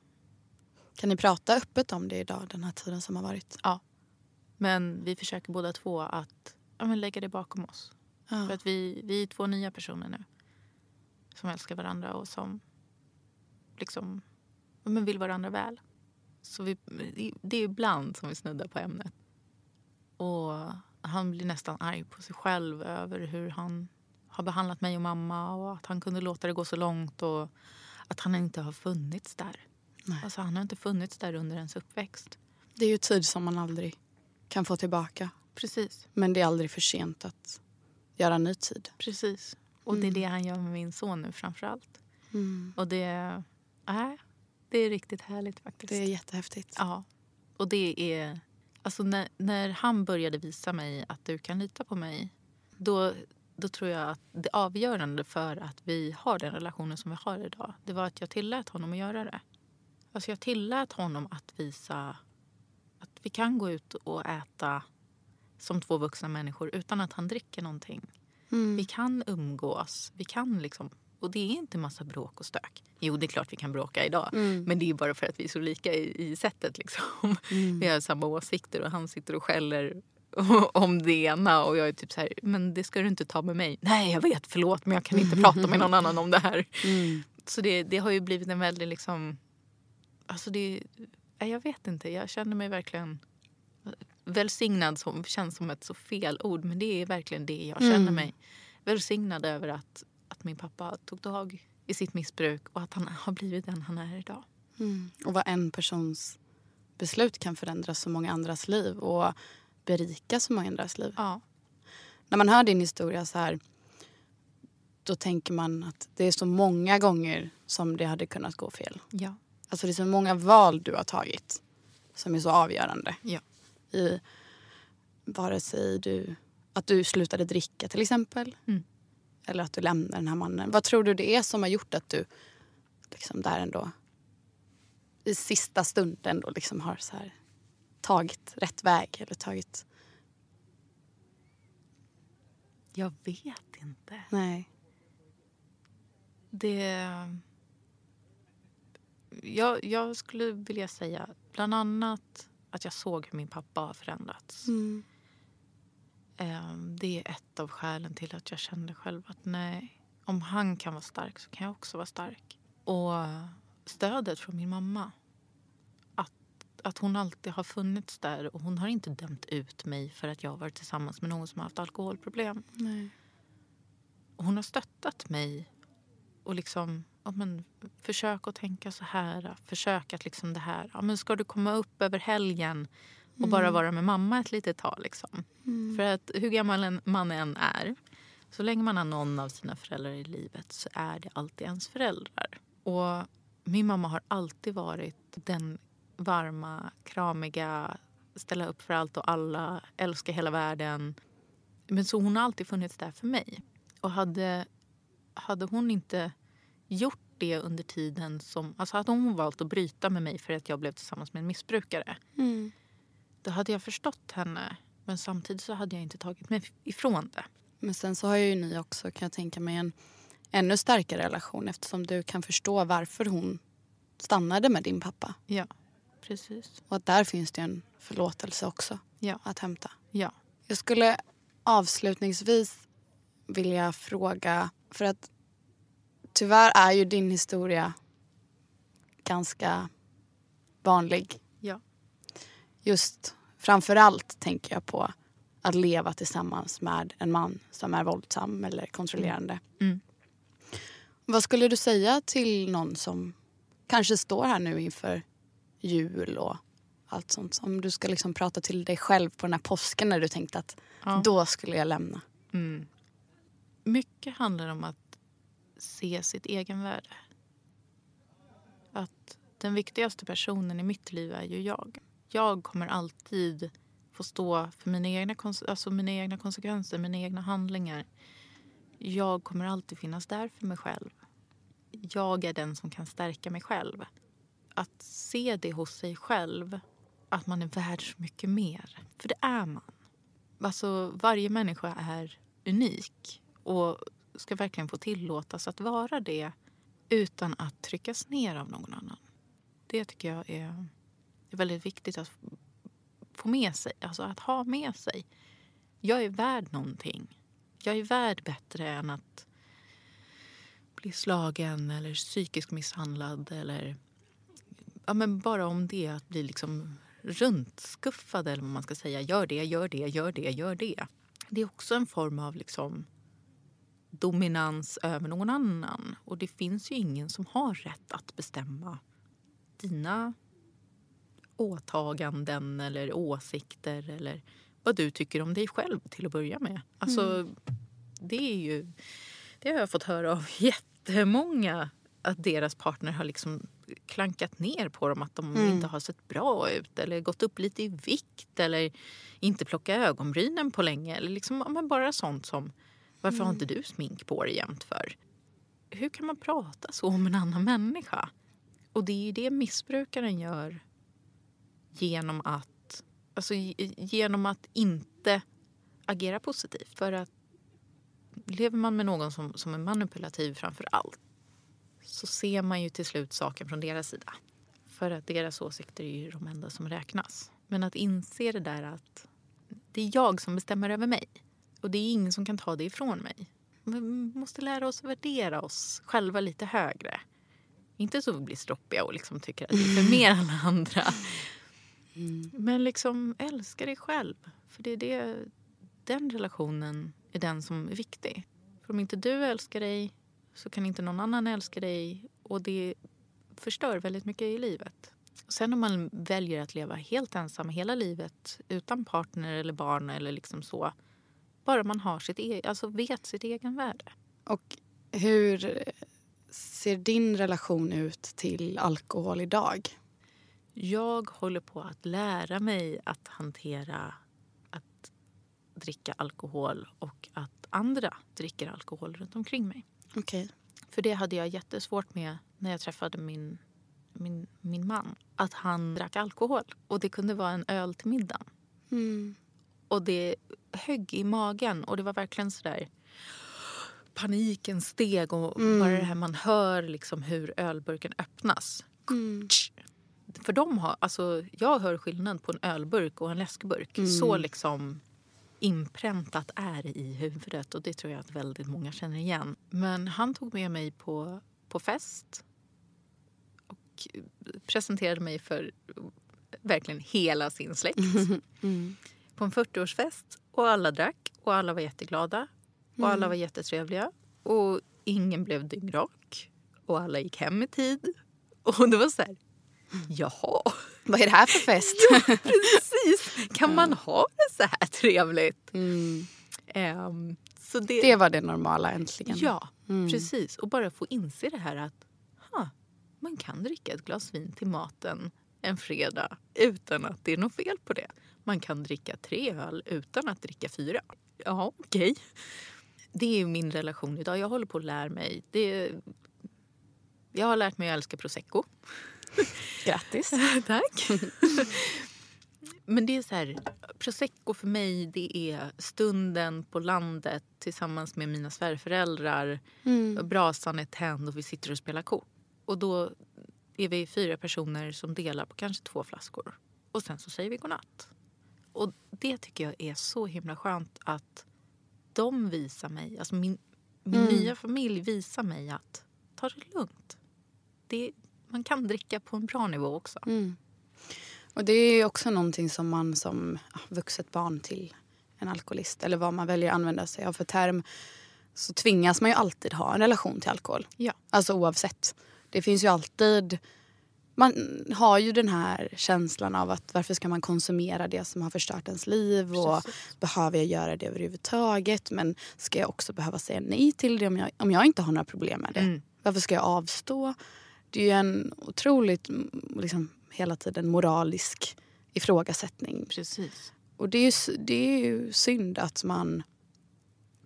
[SPEAKER 4] Kan ni prata öppet om det idag, den här tiden som har varit?
[SPEAKER 5] ja. Men vi försöker båda två att ja, men lägga det bakom oss. För
[SPEAKER 4] Ja.
[SPEAKER 5] att vi, vi är två nya personer nu. Som älskar varandra och som liksom ja, men vill varandra väl. Så vi, det är ibland som vi snuddar på ämnet. Och han blir nästan arg på sig själv över hur han har behandlat mig och mamma och att han kunde låta det gå så långt och att han inte har funnits där.
[SPEAKER 4] Nej.
[SPEAKER 5] Alltså, han har inte funnits där under ens uppväxt.
[SPEAKER 4] Det är ju tid som man aldrig kan få tillbaka.
[SPEAKER 5] Precis.
[SPEAKER 4] Men det är aldrig för sent att göra ny tid.
[SPEAKER 5] Precis. Och det är det han gör med min son nu framför allt.
[SPEAKER 4] Mm.
[SPEAKER 5] Och det, äh, det är riktigt härligt faktiskt.
[SPEAKER 4] Det är jättehäftigt.
[SPEAKER 5] Ja. Och det är... Alltså när, när han började visa mig att du kan lita på mig då, då tror jag att det avgörande för att vi har den relationen som vi har idag det var att jag tillät honom att göra det. Alltså jag tillät honom att visa att vi kan gå ut och äta som två vuxna människor utan att han dricker någonting.
[SPEAKER 4] Mm.
[SPEAKER 5] Vi kan umgås. Vi kan liksom, och det är inte massa bråk och stök. Jo, det är klart vi kan bråka idag.
[SPEAKER 4] Mm.
[SPEAKER 5] Men det är bara för att vi är så lika i, i sättet. Liksom.
[SPEAKER 4] Mm.
[SPEAKER 5] Vi har samma åsikter och han sitter och skäller om det ena och jag är typ så här, men det ska du inte ta med mig. Nej, jag vet, förlåt, men jag kan inte prata med någon annan om det här.
[SPEAKER 4] Mm.
[SPEAKER 5] Så det, det har ju blivit en väldigt liksom, alltså det, jag vet inte, jag känner mig verkligen välsignad som känns som ett så fel ord men det är verkligen det jag känner
[SPEAKER 4] Mm.
[SPEAKER 5] mig. Välsignad över att, att min pappa tog tag i sitt missbruk och att han har blivit den han är idag.
[SPEAKER 4] Mm. Och vad en persons beslut kan förändra så många andras liv och berika så många andras liv.
[SPEAKER 5] Ja.
[SPEAKER 4] När man hör din historia så här då tänker man att det är så många gånger som det hade kunnat gå fel.
[SPEAKER 5] Ja.
[SPEAKER 4] Alltså det är så många val du har tagit som är så avgörande.
[SPEAKER 5] Ja.
[SPEAKER 4] I vare sig du, att du slutade dricka till exempel.
[SPEAKER 5] Mm.
[SPEAKER 4] Eller att du lämnade den här mannen. Vad tror du det är som har gjort att du liksom där ändå i sista stunden då liksom har så här, tagit rätt väg eller tagit...
[SPEAKER 5] Jag vet inte.
[SPEAKER 4] Nej.
[SPEAKER 5] Det... Jag, jag skulle vilja säga bland annat att jag såg hur min pappa har förändrats.
[SPEAKER 4] Mm.
[SPEAKER 5] Ehm, Det är ett av skälen till att jag kände själv att nej, om han kan vara stark så kan jag också vara stark. Och stödet från min mamma. Att, att hon alltid har funnits där och hon har inte dömt ut mig för att jag har varit tillsammans med någon som har haft alkoholproblem.
[SPEAKER 4] Nej.
[SPEAKER 5] Hon har stöttat mig och liksom ja, men, försök att tänka så här. Försök att liksom det här. Ja, men ska du komma upp över helgen och bara vara med mamma ett litet tag? Liksom. För att hur gammal en man än är så länge man har någon av sina föräldrar i livet så är det alltid ens föräldrar. Och min mamma har alltid varit den varma, kramiga, ställa upp för allt och alla, älska hela världen. Men så hon har alltid funnits där för mig. Och hade, hade hon inte gjort det under tiden som... Alltså hade hon valt att bryta med mig för att jag blev tillsammans med en missbrukare
[SPEAKER 4] Mm.
[SPEAKER 5] då hade jag förstått henne. Men samtidigt så hade jag inte tagit mig ifrån det.
[SPEAKER 4] Men sen så har ju ni också, kan jag tänka mig, en ännu starkare relation eftersom du kan förstå varför hon stannade med din pappa.
[SPEAKER 5] Ja, precis.
[SPEAKER 4] Och att där finns det en förlåtelse också
[SPEAKER 5] Ja,
[SPEAKER 4] att hämta.
[SPEAKER 5] ja.
[SPEAKER 4] Jag skulle avslutningsvis vilja fråga, för att tyvärr är ju din historia ganska vanlig.
[SPEAKER 5] Ja.
[SPEAKER 4] Just framför allt tänker jag på att leva tillsammans med en man som är våldsam eller kontrollerande.
[SPEAKER 5] Mm.
[SPEAKER 4] Vad skulle du säga till någon som kanske står här nu inför jul och allt sånt? Om du ska liksom prata till dig själv på den här påsken när du tänkte att
[SPEAKER 5] Ja.
[SPEAKER 4] då skulle jag lämna.
[SPEAKER 5] Mm. Mycket handlar om att se sitt egenvärde. Att den viktigaste personen i mitt liv är ju jag. Jag kommer alltid få stå för mina egna, alltså mina egna konsekvenser, mina egna handlingar. Jag kommer alltid finnas där för mig själv. Jag är den som kan stärka mig själv. Att se det hos sig själv, att man är värd så mycket mer. För det är man. Alltså, varje människa är unik och ska verkligen få tillåtas att vara det utan att tryckas ner av någon annan. Det tycker jag är, är väldigt viktigt att få med sig, alltså att ha med sig. Jag är värd någonting. Jag är värd bättre än att bli slagen eller psykiskt misshandlad eller ja, men bara om det att bli liksom runtskuffad eller vad man ska säga. Gör det, gör det, gör det, gör det. Det är också en form av liksom dominans över någon annan. Och det finns ju ingen som har rätt att bestämma dina åtaganden eller åsikter eller vad du tycker om dig själv till att börja med. Alltså, det är ju... Det har jag fått höra av jättemånga att deras partner har liksom klankat ner på dem att de
[SPEAKER 4] Mm.
[SPEAKER 5] inte har sett bra ut eller gått upp lite i vikt eller inte plockat ögonbrynen på länge. Eller liksom, men bara sånt som varför har inte du smink på dig jämt för? Hur kan man prata så om en annan människa? Och det är ju det missbrukaren gör genom att, alltså, ge- genom att inte agera positivt. För att lever man med någon som, som är manipulativ framför allt så ser man ju till slut saken från deras sida. För att deras åsikter är ju de enda som räknas. Men att inse det där att det är jag som bestämmer över mig och det är ingen som kan ta det ifrån mig. Vi måste lära oss värdera oss själva lite högre. Inte så vi blir stroppiga och liksom tycker att vi är för mer än andra. Men liksom älska dig själv. För det är det, den relationen är den som är viktig. För om inte du älskar dig så kan inte någon annan älska dig. Och det förstör väldigt mycket i livet. Sen om man väljer att leva helt ensam hela livet utan partner eller barn eller liksom så. Bara man har sitt e- alltså vet sitt egen värde.
[SPEAKER 4] Och hur ser din relation ut till alkohol idag?
[SPEAKER 5] Jag håller på att lära mig att hantera att dricka alkohol och att andra dricker alkohol runt omkring mig.
[SPEAKER 4] Okej.
[SPEAKER 5] För det hade jag jättesvårt med när jag träffade min, min, min man. Att han drack alkohol. Och det kunde vara en öl till middagen.
[SPEAKER 4] Mm.
[SPEAKER 5] Och det högg i magen och det var verkligen så där paniken steg och bara det här man hör liksom hur ölburken öppnas.
[SPEAKER 4] Mm.
[SPEAKER 5] För de har, alltså, jag hör skillnad på en ölburk och en läskburk. Så liksom inpräntat är det i huvudet och det tror jag att väldigt många känner igen. Men han tog med mig på, på fest och presenterade mig för verkligen hela sin släkt. På en 40-årsfest och alla drack och alla var jätteglada och alla var jättetrevliga och ingen blev dyngrak och alla gick hem i tid. Och det var så här, jaha,
[SPEAKER 4] Vad är det här för fest?
[SPEAKER 5] precis, kan man ha det så här trevligt?
[SPEAKER 4] Mm.
[SPEAKER 5] Ehm, så det,
[SPEAKER 4] Det var det normala äntligen.
[SPEAKER 5] Ja, precis. Och bara få inse det här att ha, man kan dricka ett glas vin till maten en fredag utan att det är något fel på det. Man kan dricka tre öl utan att dricka fyra. Ja, okej. Det är min relation idag. Jag håller på att lära mig. Det, jag har lärt mig att älska prosecco.
[SPEAKER 4] Grattis.
[SPEAKER 5] Tack. Men det är så här, prosecco för mig det är stunden på landet tillsammans med mina svärföräldrar.
[SPEAKER 4] Mm.
[SPEAKER 5] Brasan är tänd och vi sitter och spelar kort. Och då är vi fyra personer som delar på kanske två flaskor. Och sen så säger vi godnatt. Och det tycker jag är så himla skönt att de visar mig, alltså min, min
[SPEAKER 4] Mm.
[SPEAKER 5] nya familj visar mig att ta det lugnt. Det, man kan dricka på en bra nivå också.
[SPEAKER 4] Mm. Och det är också någonting som man som ja, vuxet barn till en alkoholist eller vad man väljer att använda sig av för term så tvingas man ju alltid ha en relation till alkohol.
[SPEAKER 5] Ja.
[SPEAKER 4] Alltså oavsett. Det finns ju alltid... Man har ju den här känslan av att varför ska man konsumera det som har förstört ens liv och behöver jag göra det överhuvudtaget men ska jag också behöva säga nej till det om jag, om jag inte har några problem med det?
[SPEAKER 5] Mm.
[SPEAKER 4] Varför ska jag avstå? Det är ju en otroligt mm, liksom, hela tiden moralisk ifrågasättning.
[SPEAKER 5] Precis.
[SPEAKER 4] Och det är, ju, det är ju synd att man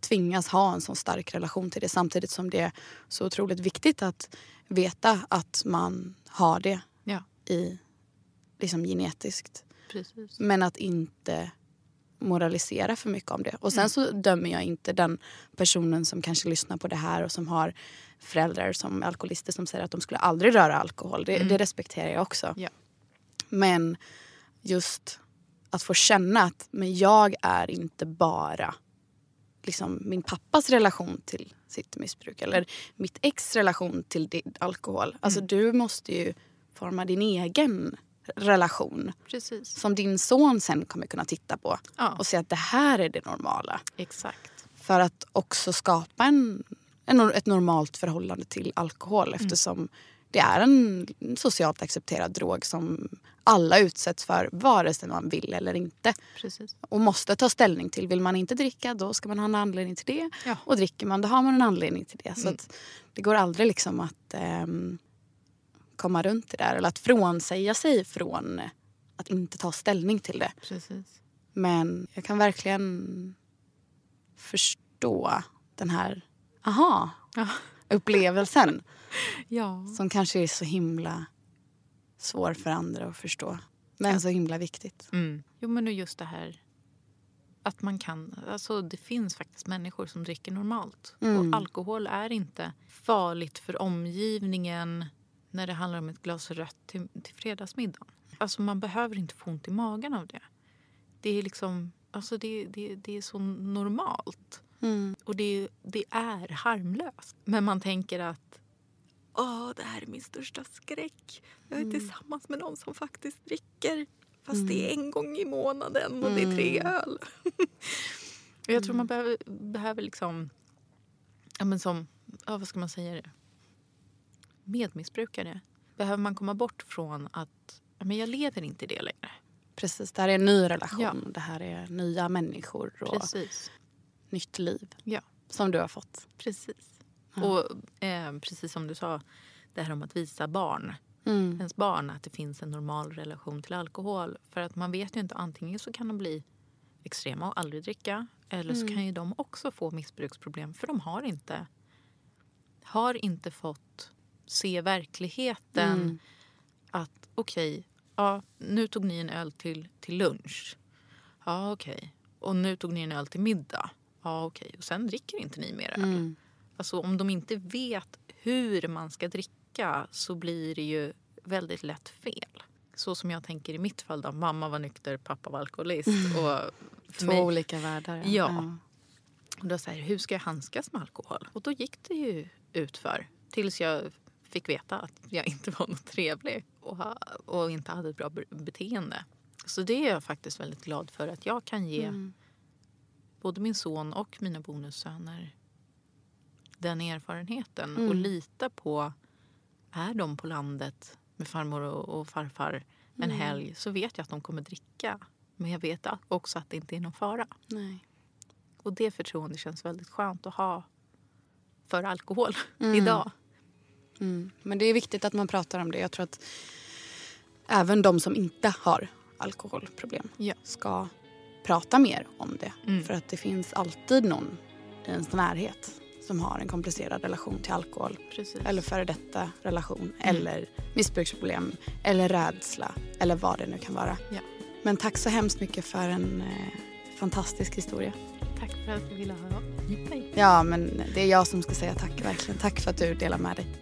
[SPEAKER 4] tvingas ha en sån stark relation till det samtidigt som det är så otroligt viktigt att veta att man har det
[SPEAKER 5] Ja,
[SPEAKER 4] i, liksom genetiskt.
[SPEAKER 5] precis.
[SPEAKER 4] Men att inte moralisera för mycket om det. Och sen så dömer jag inte den personen som kanske lyssnar på det här och som har föräldrar som alkoholister som säger att de skulle aldrig röra alkohol. Det, det respekterar jag också.
[SPEAKER 5] Ja.
[SPEAKER 4] Men just att få känna att men jag är inte bara liksom, min pappas relation till sitt missbruk eller mitt ex relation till din alkohol. Alltså du måste ju forma din egen relation
[SPEAKER 5] Precis.
[SPEAKER 4] som din son sen kommer kunna titta på
[SPEAKER 5] Ja.
[SPEAKER 4] och säga att det här är det normala.
[SPEAKER 5] Exakt.
[SPEAKER 4] För att också skapa en, en, ett normalt förhållande till alkohol eftersom det är en socialt accepterad drog som alla utsätts för vare sig man vill eller inte.
[SPEAKER 5] Precis.
[SPEAKER 4] Och måste ta ställning till. Vill man inte dricka då ska man ha en anledning till det.
[SPEAKER 5] Ja.
[SPEAKER 4] Och dricker man då har man en anledning till det. Så att det går aldrig liksom att ehm, komma runt det där. Eller att frånsäga sig från att inte ta ställning till det.
[SPEAKER 5] Precis.
[SPEAKER 4] Men jag kan verkligen förstå den här aha
[SPEAKER 5] Ja.
[SPEAKER 4] Upplevelsen
[SPEAKER 5] Ja.
[SPEAKER 4] som kanske är så himla svår för andra att förstå. Men så himla viktigt.
[SPEAKER 5] Mm. Jo, men just det här att man kan... Alltså, det finns faktiskt människor som dricker normalt.
[SPEAKER 4] Mm.
[SPEAKER 5] Och alkohol är inte farligt för omgivningen när det handlar om ett glas rött till, till fredagsmiddagen. Alltså, man behöver inte få ont i magen av det. Det är liksom... Alltså det, det, det är så normalt.
[SPEAKER 4] Mm.
[SPEAKER 5] Och det, det är harmlöst. Men man tänker att Åh, det här är min största skräck. Jag är tillsammans med någon som faktiskt dricker. Fast det är en gång i månaden och det är tre öl. och jag tror man behöver, behöver liksom... Ja, men som... Ja, vad ska man säga det? Medmissbrukare. Behöver man komma bort från att ja, men jag lever inte i det längre.
[SPEAKER 4] Precis, det här är en ny relation.
[SPEAKER 5] Ja.
[SPEAKER 4] Det här är nya människor och
[SPEAKER 5] Precis.
[SPEAKER 4] Nytt liv
[SPEAKER 5] Ja,
[SPEAKER 4] som du har fått.
[SPEAKER 5] precis. Och eh, precis som du sa, det här om att visa barn,
[SPEAKER 4] Mm.
[SPEAKER 5] ens barn att det finns en normal relation till alkohol. För att man vet ju inte, antingen så kan de bli extrema och aldrig dricka eller så kan ju de också få missbruksproblem för de har inte, har inte fått se verkligheten att okej, ja, nu tog ni en öl till, till lunch. Ja, okej. Och nu tog ni en öl till middag. Ja, okej. Och sen dricker inte ni mer öl. Alltså om de inte vet hur man ska dricka så blir det ju väldigt lätt fel. Så som jag tänker i mitt fall då. Mamma var nykter, pappa var alkoholist. Och för
[SPEAKER 4] Två
[SPEAKER 5] mig,
[SPEAKER 4] olika världar.
[SPEAKER 5] Ja. och då så här, hur ska jag handskas med alkohol? Och då gick det ju utför. Tills jag fick veta att jag inte var något trevlig och, ha, och inte hade ett bra be- beteende. Så det är jag faktiskt väldigt glad för att jag kan ge både min son och mina bonussöner den erfarenheten och lita på är de på landet med farmor och, farfar en helg så vet jag att de kommer dricka. Men jag vet också att det inte är någon fara.
[SPEAKER 4] Nej.
[SPEAKER 5] Och det förtroendet känns väldigt skönt att ha för alkohol idag.
[SPEAKER 4] Mm. Men det är viktigt att man pratar om det. Jag tror att även de som inte har alkoholproblem
[SPEAKER 5] Ja.
[SPEAKER 4] ska prata mer om det.
[SPEAKER 5] Mm.
[SPEAKER 4] För att det finns alltid någon i ens närhet som har en komplicerad relation till alkohol.
[SPEAKER 5] Precis.
[SPEAKER 4] Eller före detta relation. Eller missbruksproblem. Eller rädsla. Eller vad det nu kan vara.
[SPEAKER 5] Ja.
[SPEAKER 4] Men tack så hemskt mycket för en eh, fantastisk historia.
[SPEAKER 5] Tack för att du ville hit mig.
[SPEAKER 4] Ja, men det är jag som ska säga tack verkligen. Tack för att du delar med dig.